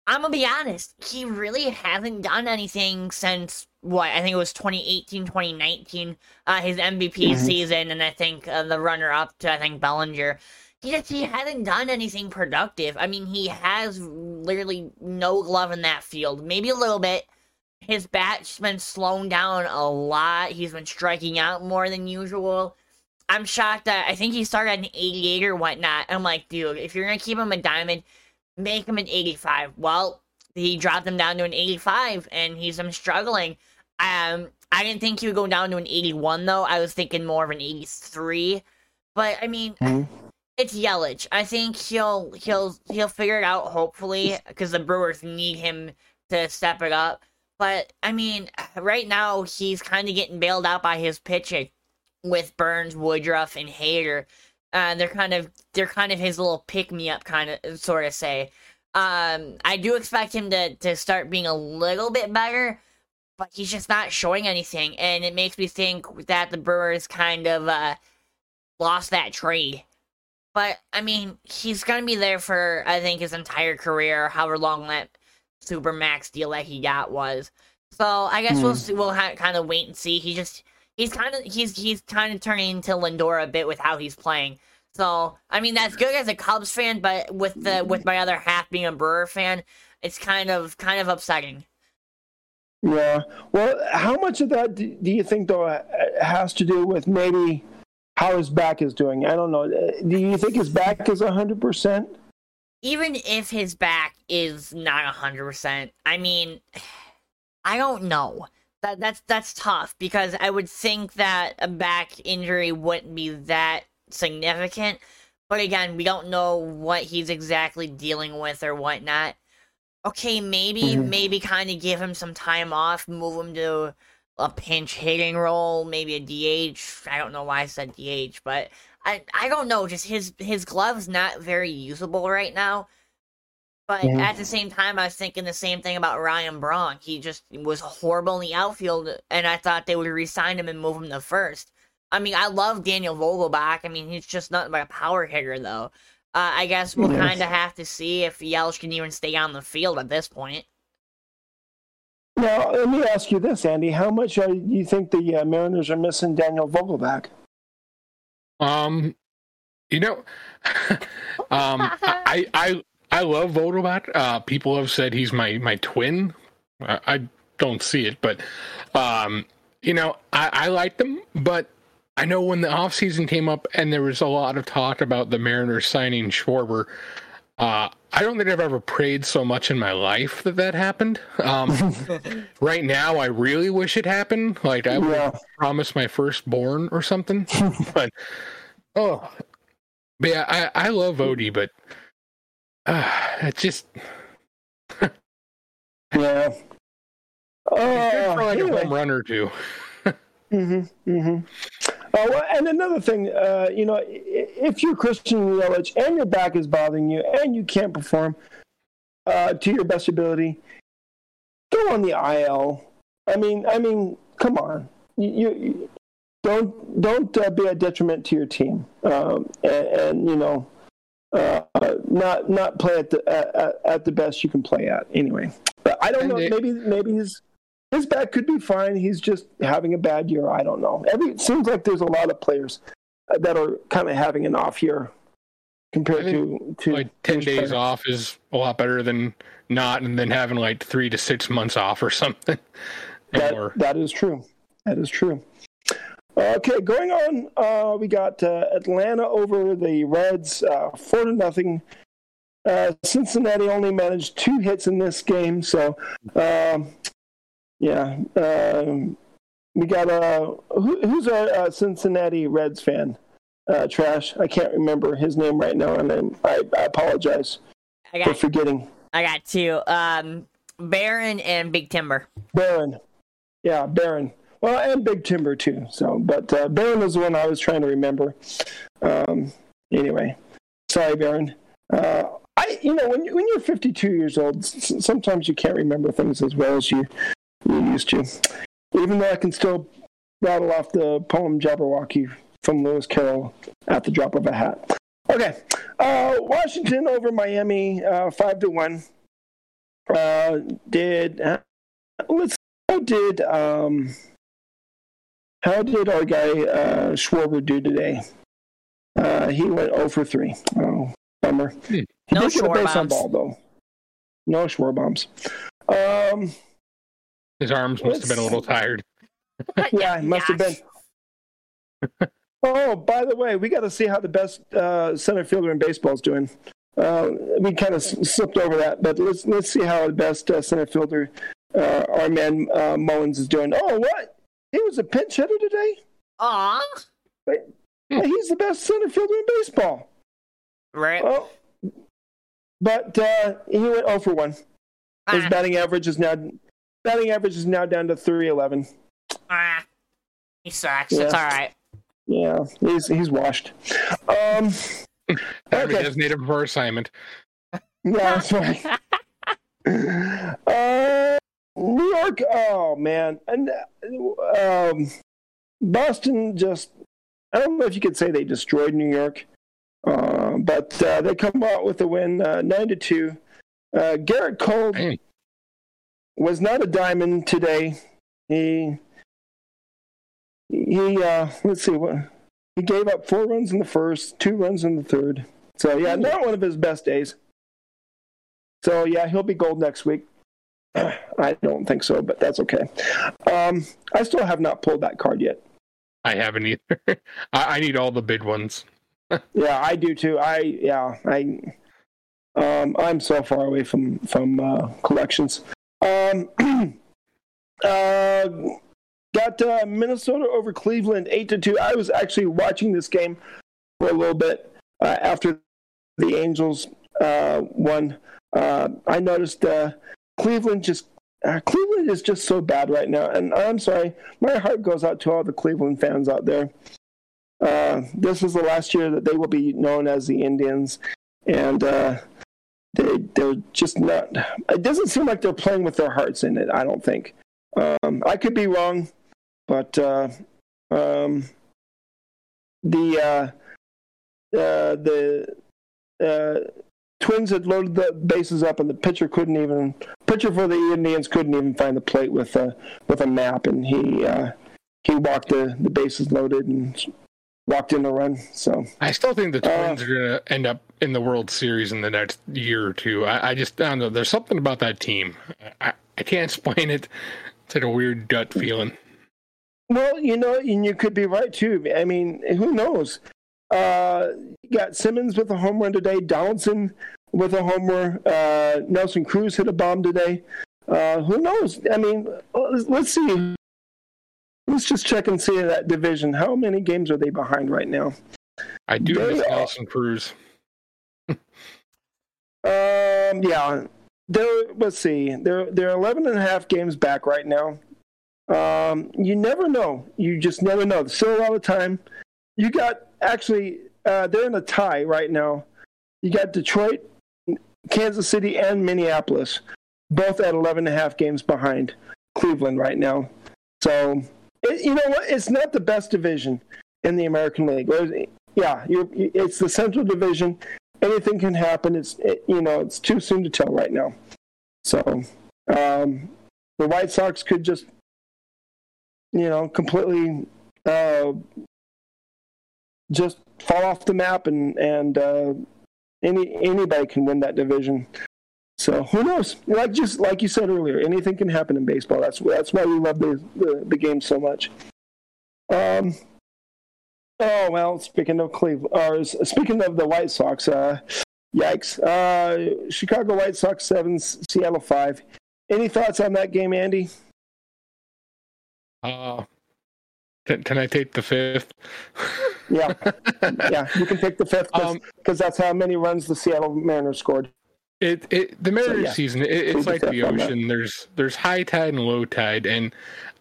I'm gonna be honest, he really hasn't done anything since what I think it was 2018, 2019, uh, his MVP mm-hmm. season, and I think uh, the runner up to I think Bellinger. He hasn't done anything productive. I mean, he has literally no glove in that field, maybe a little bit his bat's been slowing down a lot. He's been striking out more than usual. I'm shocked that I think he started at an 88 or whatnot. I'm like, dude, if you're gonna keep him a diamond, make him an 85. Well, he dropped him down to an 85, and he's been struggling. Um, I didn't think he would go down to an 81 though. I was thinking more of an 83. But I mean, mm-hmm. It's Yelich. I think he'll he'll he'll figure it out hopefully because the Brewers need him to step it up. But I mean, right now he's kind of getting bailed out by his pitching with Burnes, Woodruff, and Hader. Uh, they're kind of they're kind of his little pick me up kind of sort of say. Um, I do expect him to to start being a little bit better, but he's just not showing anything, and it makes me think that the Brewers kind of uh, lost that trade. But I mean, he's gonna be there for I think his entire career, however long that super max deal that he got was. So I guess we'll hmm. see, we'll ha- kind of wait and see. He just he's kind of he's he's kind of turning into Lindor a bit with how he's playing. So I mean that's good as a Cubs fan, but with the with my other half being a Brewer fan, it's kind of kind of upsetting. Yeah. Well, how much of that do you think though has to do with maybe how his back is doing? I don't know. Do you think his back is hundred percent? even if his back is not hundred percent, I mean, I don't know. That that's that's tough because I would think that a back injury wouldn't be that significant. But again, we don't know what he's exactly dealing with or whatnot. Okay, maybe mm-hmm. maybe kind of give him some time off, move him to a pinch hitting role, maybe a DH. I don't know why I said DH, but I I don't know. Just his his glove's not very usable right now. But mm-hmm. at the same time, I was thinking the same thing about Ryan Braun. He just was horrible in the outfield, and I thought they would resign him and move him to first. I mean, I love Daniel Vogelbach. I mean, he's just nothing but a power hitter, though. Uh, I guess we'll kind of have to see if Yelich can even stay on the field at this point. Now, let me ask you this, Andy. How much do you think the uh, Mariners are missing Daniel Vogelbach? Um, you know, um, I I I love Vogelbach. Uh, people have said he's my my twin. I, I don't see it, but um, you know, I, I like them, but I know when the offseason came up and there was a lot of talk about the Mariners signing Schwarber, Uh, I don't think I've ever prayed so much in my life that that happened. Um, right now, I really wish it happened. Like I would Yeah. promise my firstborn or something. but oh, but yeah, I I love Odie, but uh, it just Yeah. he's good Uh, for like anyway. a home run or two. Mm-hmm. Mm-hmm. Uh, well, and another thing, uh, you know, if you're Christian Yelich and your back is bothering you and you can't perform uh, to your best ability, go on the IL. I mean, I mean, come on, you, you don't don't uh, be a detriment to your team, um, and, and you know, uh, not not play at the at, at the best you can play at. Anyway, but I don't And know. it- maybe maybe his his back could be fine. He's just having a bad year. I don't know. Every it seems like there's a lot of players uh, that are kind of having an off year compared to to Like ten days players. off is a lot better than not, and then having like three to six months off or something. That, Or that is true. That is true. Okay, going on. Uh, we got uh, Atlanta over the Reds, uh, four to nothing. Uh, Cincinnati only managed two hits in this game, so um, yeah. Um, we got uh, who, who's a, uh, Cincinnati Reds fan? Uh, Trash. I can't remember his name right now, and I'm, I, I apologize I for got forgetting. I got two. Um, Baron and Big Timber. Baron. Yeah, Baron. Well, and Big Timber too. So, but uh, Baron was the one I was trying to remember. Um, anyway, sorry, Baron. Uh, I, you know, when when you're 52 years old, s- sometimes you can't remember things as well as you used to. Even though I can still rattle off the poem Jabberwocky from Lewis Carroll at the drop of a hat. Okay, uh, Washington over Miami, uh, five to one. Uh, did uh, let's how did um how did our guy uh Schwarber do today? Uh he went 0 for 3. Oh, bummer. Hmm. He No did get a base on ball though. No Schwarbombs. Um his arms must have been a little tired. yeah, it must have been. Oh, by the way, we got to see how the best uh, center fielder in baseball is doing. Uh, we kind of slipped over that, but let's let's see how the best uh, center fielder, uh, our man uh, Mullins, is doing. Oh, what? He was a pinch hitter today. Aw. Hey, He's the best center fielder in baseball. Right. Oh, but uh, he went 0 for 1. His Ah, batting average is now batting average is now down to 311. ah. He sucks. Yeah. It's all right. Yeah, he's he's washed. Um, Time Okay. a designated for assignment. yeah, that's right. Uh, New York, oh man, and um, Boston just. I don't know if you could say they destroyed New York, uh, but uh, they come out with a win, uh, nine to two. Uh, Gerrit Cole Dang. Was not a diamond today. He he uh, let's see what he gave up four runs in the first, two runs in the third. So yeah, not one of his best days. So yeah, he'll be gold next week. I don't think so, but that's okay. Um, I still have not pulled that card yet. I haven't either. I, I need all the big ones. Yeah, I do too. I yeah, I um I'm so far away from from uh, collections. Um uh got uh, Minnesota over Cleveland 8 to 2. I was actually watching this game for a little bit uh, after the Angels uh won. Uh I noticed uh Cleveland just Cleveland is just so bad right now, and I'm sorry. My heart goes out to all the Cleveland fans out there. This is the last year that they will be known as the Indians, and they they're just not. It doesn't seem like they're playing with their hearts in it. I don't think. Um, I could be wrong, but uh, um, the uh, uh, the uh, Twins had loaded the bases up, and the pitcher couldn't even pitcher for the Indians couldn't even find the plate with a with a map, and he uh, he walked the the bases loaded and walked in the run. So I still think the Uh, Twins are going to end up in the World Series in the next year or two. I, I just I don't know. There's something about that team. I, I can't explain it. It's like a weird gut feeling. Well, you know, and you could be right too. I mean, who knows? Uh, you got Simmons with a home run today. Donaldson with a homer. Uh, Nelson Cruz hit a bomb today. Uh, who knows? I mean, let's see. Let's just check and see that division. How many games are they behind right now? I do they miss Nelson Cruz. um, yeah, they're let's see. They're they're 11 and a half games back right now. Um, you never know. You just never know. still a lot of time. You got actually uh, they're in a tie right now. You got Detroit, Kansas City, and Minneapolis, both at 11 and a half games behind Cleveland right now. So it, you know what? It's not the best division in the American League. Yeah, it's the Central Division. Anything can happen. It's it, you know it's too soon to tell right now. So um, the White Sox could just you know completely uh, just fall off the map and and uh, any anybody can win that division. So who knows? Like just like you said earlier, anything can happen in baseball. That's that's why we love the the, the game so much. Um. Oh well, speaking of Cleveland, or speaking of the White Sox, uh, yikes! Uh, Chicago White Sox seven, Seattle five. Any thoughts on that game, Andy? Uh, can, can I take the fifth? yeah, yeah, you can take the fifth because um, that's how many runs the Seattle Mariners scored. It, it the Mariners so, yeah. season it, it's like the ocean. There's there's high tide and low tide, and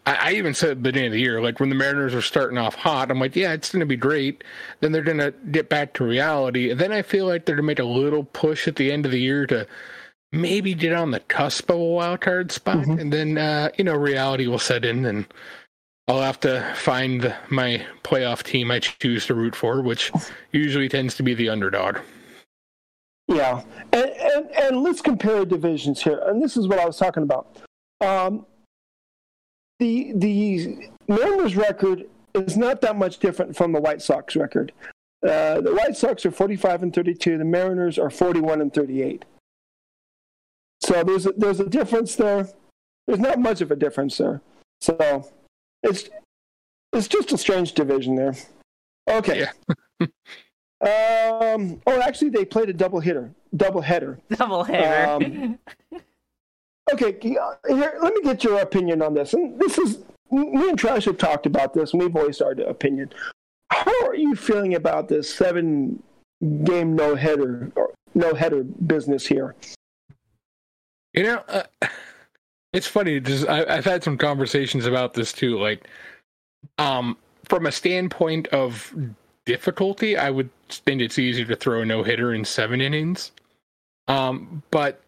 I, I, even said at the beginning of the year, like when the Mariners are starting off hot, I'm like, yeah, it's going to be great. Then they're going to get back to reality, and then I feel like they're going to make a little push at the end of the year to maybe get on the cusp of a wild card spot, mm-hmm. and then uh, you know reality will set in, and I'll have to find my playoff team I choose to root for, which usually tends to be the underdog. Yeah, and, and, and let's compare divisions here. And this is what I was talking about. Um, the the Mariners record is not that much different from the White Sox record. Uh, the White Sox are 45 and 32. The Mariners are 41 and 38. So there's a, there's a difference there. There's not much of a difference there. So it's it's just a strange division there. Okay. Yeah. Um, oh, actually, they played a double hitter, double header. Double header. Um, okay, here, let me get your opinion on this. And this is me and Trash have talked about this, and we've voiced our opinion. How are you feeling about this seven game no header no header business here? You know, uh, it's funny. Just I, I've had some conversations about this too. Like, um, from a standpoint of difficulty, I would think it's easier to throw a no hitter in seven innings. Um, but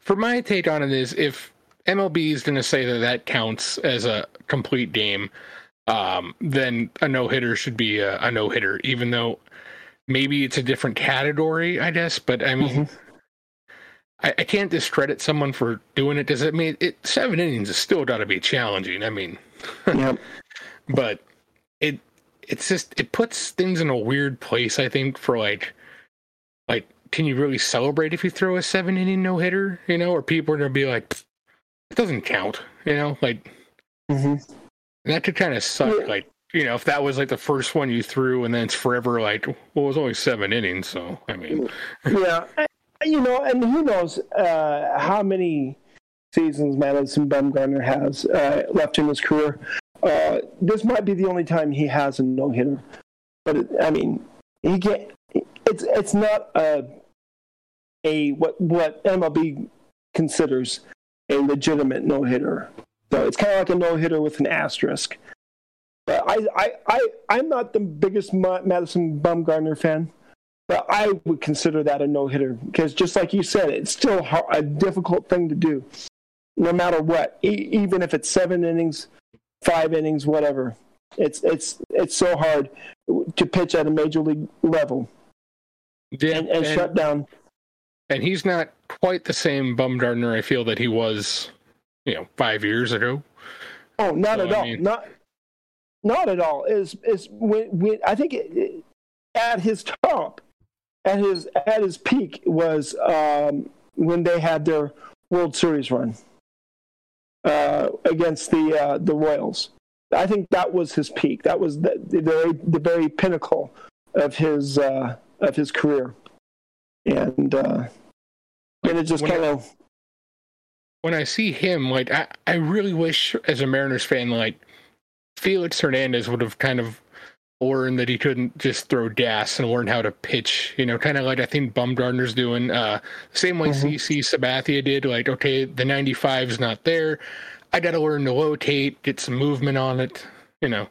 for my take on it is if MLB is going to say that that counts as a complete game, um, then a no hitter should be a, a no hitter, even though maybe it's a different category, I guess. But I mean, mm-hmm. I, I, can't discredit someone for doing it. Does it mean it seven innings is still got to be challenging? I mean, yep. but it it's just it puts things in a weird place. I think for like, like, can you really celebrate if you throw a seven inning no hitter? You know, or people are gonna be like, it doesn't count. You know, like mm-hmm. that could kind of suck. Yeah. Like, you know, if that was like the first one you threw, and then it's forever like, well, it was only seven innings. So I mean, yeah, you know, and who knows uh, how many seasons Madison Bumgarner has uh, left in his career. Uh, this might be the only time he has a no hitter, but it, I mean, he get It's it's not a a what what MLB considers a legitimate no hitter. So it's kind of like a no hitter with an asterisk. But I, I, I, I'm not the biggest Madison Bumgarner fan, but I would consider that a no hitter because just like you said, it's still a difficult thing to do, no matter what. E- even if it's seven innings, five innings, whatever. It's it's it's so hard to pitch at a major league level yeah, and, and, and shut down. And he's not quite the same Bumgarner I feel that he was, you know, five years ago. Oh, not so, at I all. Mean... Not not at all. Is is when, when I think it, it, at his top, at his at his peak was um, when they had their World Series run uh, against the uh, the Royals. I think that was his peak. That was the the very, the very pinnacle of his uh, of his career. and uh, and it just kind of. When I see him, like I, I really wish as a Mariners fan, like Felix Hernandez would have kind of learned that he couldn't just throw gas and learn how to pitch. You know, kind of like I think Bumgarner's doing. Uh, same way mm-hmm. CC Sabathia did. Like, okay, the 95 is not there. I got to learn to rotate, get some movement on it. You know,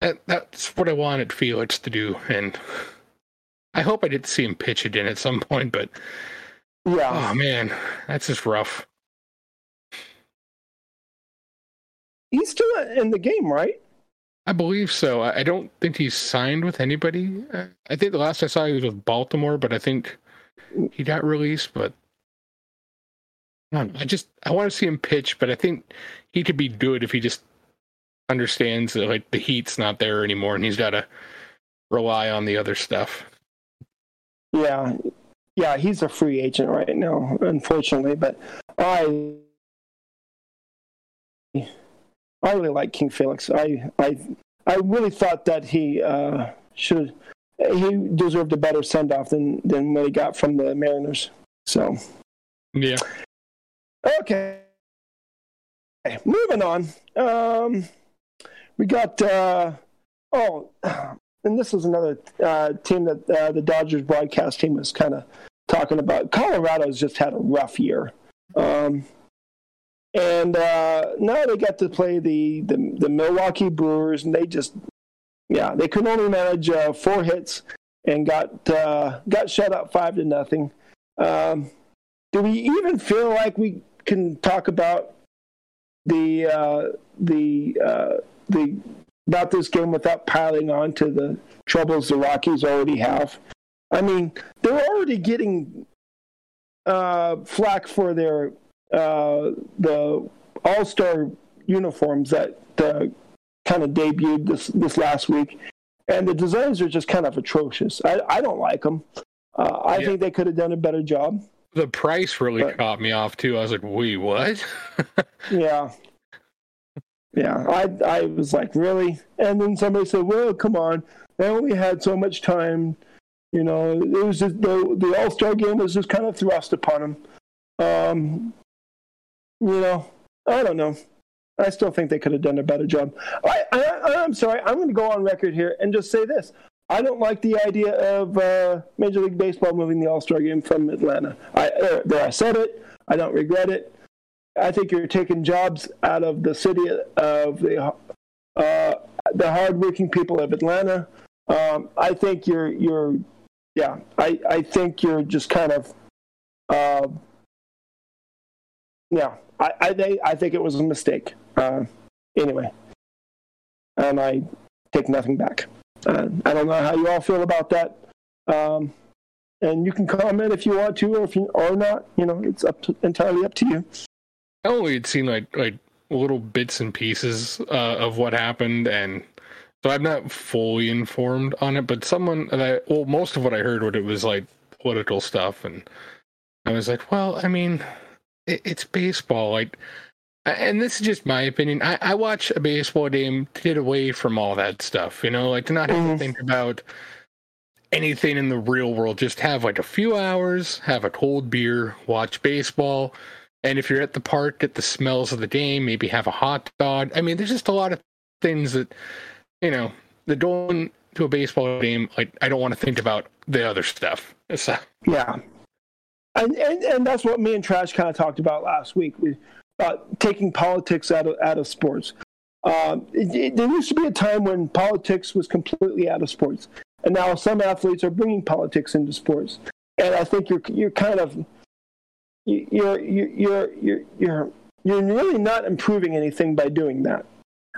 that that's what I wanted Felix to do, and I hope I to see him pitch again at some point. But yeah, oh man, that's just rough. He's still in the game, right? I believe so. I don't think he's signed with anybody. Uh, I think the last I saw he was with Baltimore, but I think he got released. But I, I just I want to see him pitch, but I think he could be good if he just understands that like the heat's not there anymore, and he's got to rely on the other stuff. Yeah, yeah, he's a free agent right now, unfortunately. But I I really like King Felix. I I I really thought that he uh, should he deserved a better send off than than what he got from the Mariners. So yeah. Okay. okay moving on. Um, we got uh, oh, and this is another uh, team that uh, the Dodgers broadcast team was kind of talking about. Colorado's just had a rough year. Um, and uh, now they got to play the, the, the Milwaukee Brewers, and they just yeah they could only manage uh, four hits and got uh, got shut out five to nothing. Um, do we even feel like we can talk about the uh, the uh, the about this game without piling on to the troubles the Rockies already have? I mean, they're already getting uh, flack for their uh, the All Star uniforms that uh, kind of debuted this this last week, and the designs are just kind of atrocious. I, I don't like them. Uh, I yeah. think they could have done a better job. The price really but, caught me off too. I was like, "We what?" yeah, yeah. I I was like, "Really?" And then somebody said, "Well, come on, they only had so much time." You know, it was just the the All Star game was just kind of thrust upon them. Um, you know, I don't know. I still think they could have done a better job. I, I, am sorry. I'm going to go on record here and just say this. I don't like the idea of uh, Major League Baseball moving the All Star game from Atlanta. I, uh, there, I said it. I don't regret it. I think you're taking jobs out of the city of the uh, the hardworking people of Atlanta. Um, I think you're you're yeah. I I think you're just kind of uh, yeah. I, I, I think it was a mistake. Uh, anyway, and I take nothing back. Uh, I don't know how you all feel about that. Um, and you can comment if you want to, or if you or not. You know, it's up to, entirely up to you. I only had seen like like little bits and pieces uh, of what happened, and so I'm not fully informed on it. But someone I well, most of what I heard, what it was like political stuff, and I was like, well, I mean, it, it's baseball. Like, and this is just my opinion. I, I watch a baseball game to get away from all that stuff. You know, like to not have mm. to mm-hmm. think about anything in the real world. Just have like a few hours, have a cold beer, watch baseball. And if you're at the park, get the smells of the game, maybe have a hot dog. I mean, there's just a lot of things that, you know, the going to a baseball game, like I don't want to think about the other stuff. So. Yeah, and, and, and that's what me and Trash kind of talked about last week. We, uh, taking politics out of out of sports. Um, it, it, there used to be a time when politics was completely out of sports, and now some athletes are bringing politics into sports. And I think you're you're kind of you're you're you're you're you're really not improving anything by doing that.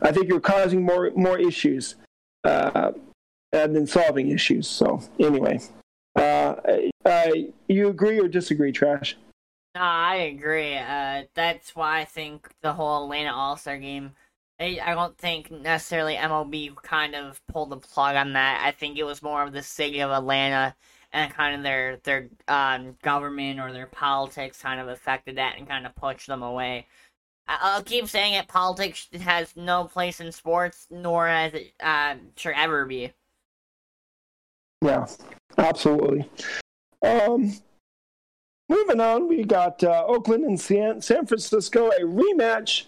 I think you're causing more more issues uh, than solving issues. So anyway, uh, uh, you agree or disagree, Trash? No, I agree. Uh, that's why I think the whole Atlanta All Star game. I, I don't think necessarily MLB kind of pulled the plug on that. I think it was more of the city of Atlanta and kind of their their um, government or their politics kind of affected that and kind of pushed them away. I'll keep saying it. Politics has no place in sports, nor has it uh, should ever be. Yeah, absolutely. Um, moving on, we got uh, Oakland and San, San Francisco, a rematch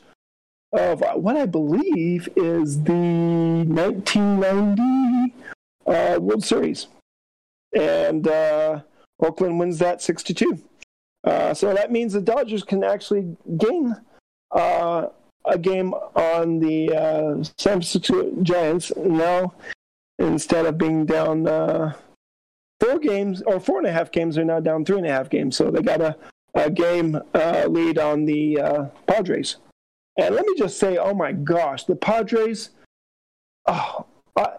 of what I believe is the 1990 uh, World Series. And uh, Oakland wins that 6 to 2. Uh, so that means the Dodgers can actually gain uh, a game on the uh, San Francisco Giants now instead of being down uh, four games or four and a half games. They're now down three and a half games. So they got a, a game uh, lead on the uh, Padres. And let me just say, oh my gosh, the Padres. Oh,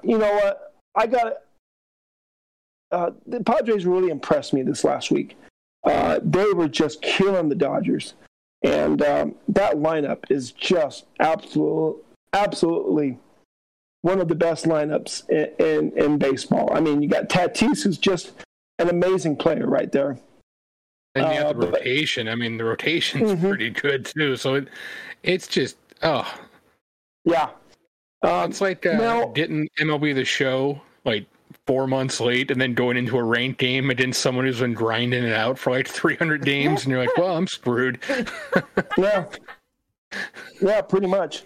you know what? I got uh, the Padres really impressed me this last week. Uh, they were just killing the Dodgers, and um, that lineup is just absolute, absolutely one of the best lineups in, in, in baseball. I mean, you got Tatis, who's just an amazing player right there. And you have the uh, rotation. I mean, the rotation's mm-hmm. pretty good too. So it, it's just oh, yeah. Um, it's like uh, now, getting MLB the Show like four months late and then going into a ranked game against someone who's been grinding it out for like 300 games and you're like well i'm screwed yeah yeah pretty much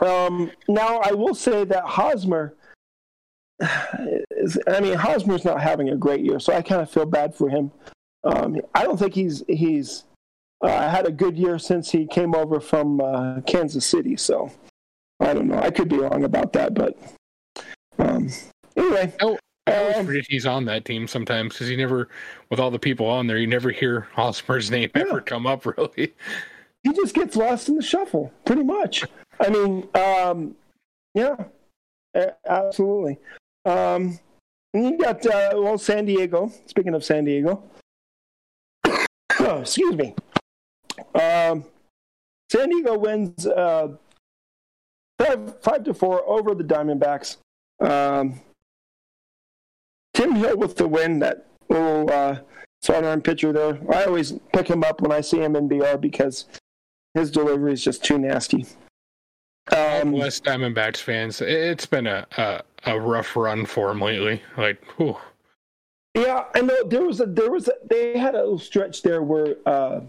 um, now i will say that hosmer is, i mean hosmer's not having a great year so i kind of feel bad for him um, i don't think he's he's uh, had a good year since he came over from uh, kansas city so i don't know i could be wrong about that but um, Anyway, oh, I always um, forget he's on that team sometimes because he never, with all the people on there, you never hear Hosmer's name yeah. ever come up. Really, he just gets lost in the shuffle, pretty much. I mean, um, yeah, absolutely. Um, and you got uh, well, San Diego. Speaking of San Diego, excuse me. Um, San Diego wins uh, five, five to four over the Diamondbacks. Um, Tim Hill with the win, that little uh, sidearm pitcher there. I always pick him up when I see him in BR because his delivery is just too nasty. Um, West Diamondbacks fans, it's been a, a, a rough run for him lately. Like, whew. Yeah, I know there was a there was a, they had a little stretch there where uh,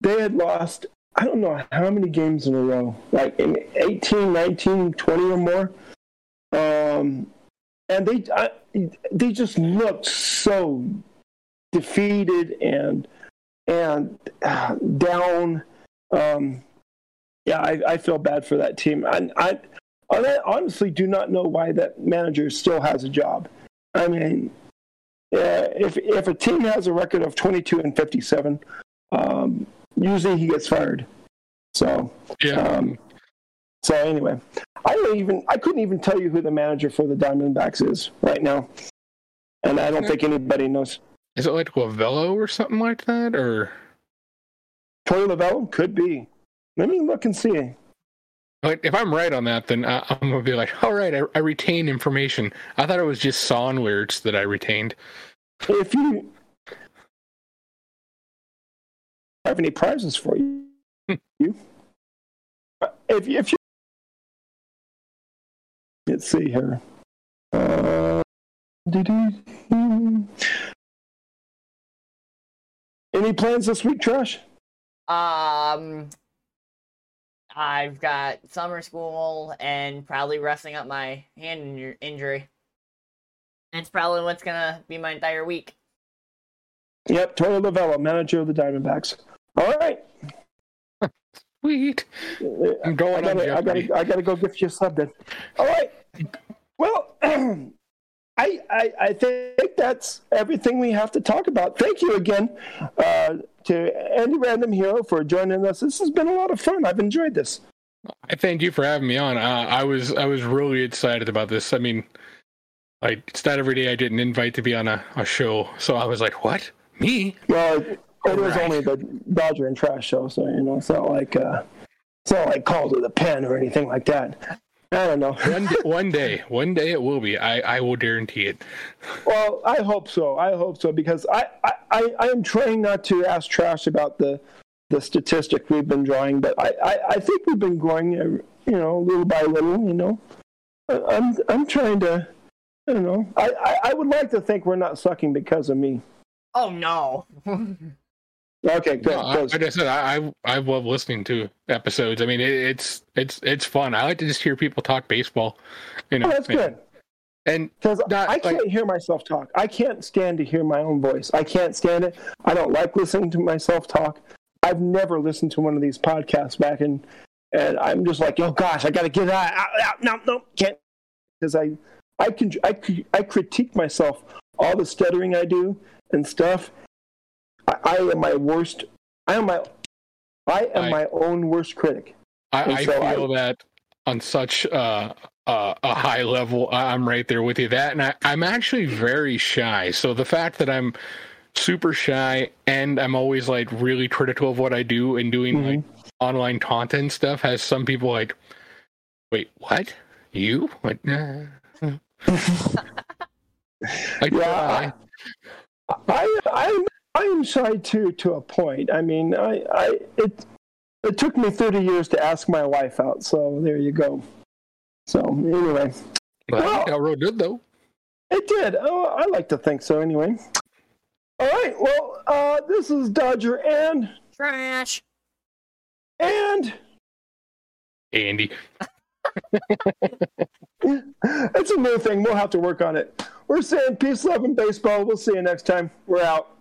they had lost I don't know how many games in a row, like in 18, 19, 20 or more. Um, and they I, they just looked so defeated and and uh, down. Um, yeah, I, I feel bad for that team. I, I, I honestly do not know why that manager still has a job. I mean, uh, if if a team has a record of 22 and 57, um, usually he gets fired. So yeah. Um, so anyway, I don't even I couldn't even tell you who the manager for the Diamondbacks is right now, and I don't think anybody knows. Is it like Lovullo or something like that, or Torey Lovullo? Could be. Let me look and see. Like, if I'm right on that, then uh, I'm gonna be like, all right, I, I retain information. I thought it was just song lyrics that I retained. If you have any prizes for you, hmm. uh, you if if you Let's see here. Uh, any plans this week, Trash? Um, I've got summer school and probably resting up my hand injury. That's probably what's gonna be my entire week. Yep, Torey Lovullo, manager of the Diamondbacks. All right. Sweet. I'm going. I gotta, I gotta, I gotta go get you a sub then. All right. Well, I, I, I think that's everything we have to talk about. Thank you again uh, to Andy Random Hero for joining us. This has been a lot of fun. I've enjoyed this. I thank you for having me on. Uh, I was I was really excited about this. I mean, like it's not every day I get an invite to be on a, a show, so I was like, "What? Me?" Well, it was right. only the Dodger and Trash show, so you know it's not like uh, it's not like Call to the Pen or anything like that. I don't know. one, day, one day, one day it will be. I, I will guarantee it. Well, I hope so. I hope so because I, I, I am trying not to ask Trash about the the statistic we've been drawing, but I, I, I think we've been growing, uh, you know, little by little. You know, I'm I'm trying to. I don't know. I, I, I would like to think we're not sucking because of me. Oh no. Okay, good. No, I, like I said, I, I love listening to episodes. I mean, it, it's it's it's fun. I like to just hear people talk baseball. You know, Oh, that's and, good. And Because I can't hear myself talk. I can't stand to hear my own voice. I can't stand it. I don't like listening to myself talk. I've never listened to one of these podcasts back and and I'm just like, oh gosh, I got to get out, out, out. No, no, can't. Because I, I can, I, I critique myself all the stuttering I do and stuff. I, I am my worst. I am my, I am I- my own worst critic. I, I so I- feel that on such uh, uh, a high level, I- I'm right there with you. That, and I, I'm actually very shy. So the fact that I'm super shy and I'm always like really critical of what I do and doing Mhm. like online content stuff has some people like, wait, what? You? Like, nah. like, Yeah, uh, I I I am shy too to a point. I mean, I I it it took me 30 years to ask my wife out, so there you go. So anyway, but I Well- think Elro did though. it did. Oh, I like to think so. Anyway. All right. Well, uh, this is Dodger and Trash. and Andy. it's a new thing. We'll have to work on it. We're saying peace, love, and baseball. We'll see you next time. We're out.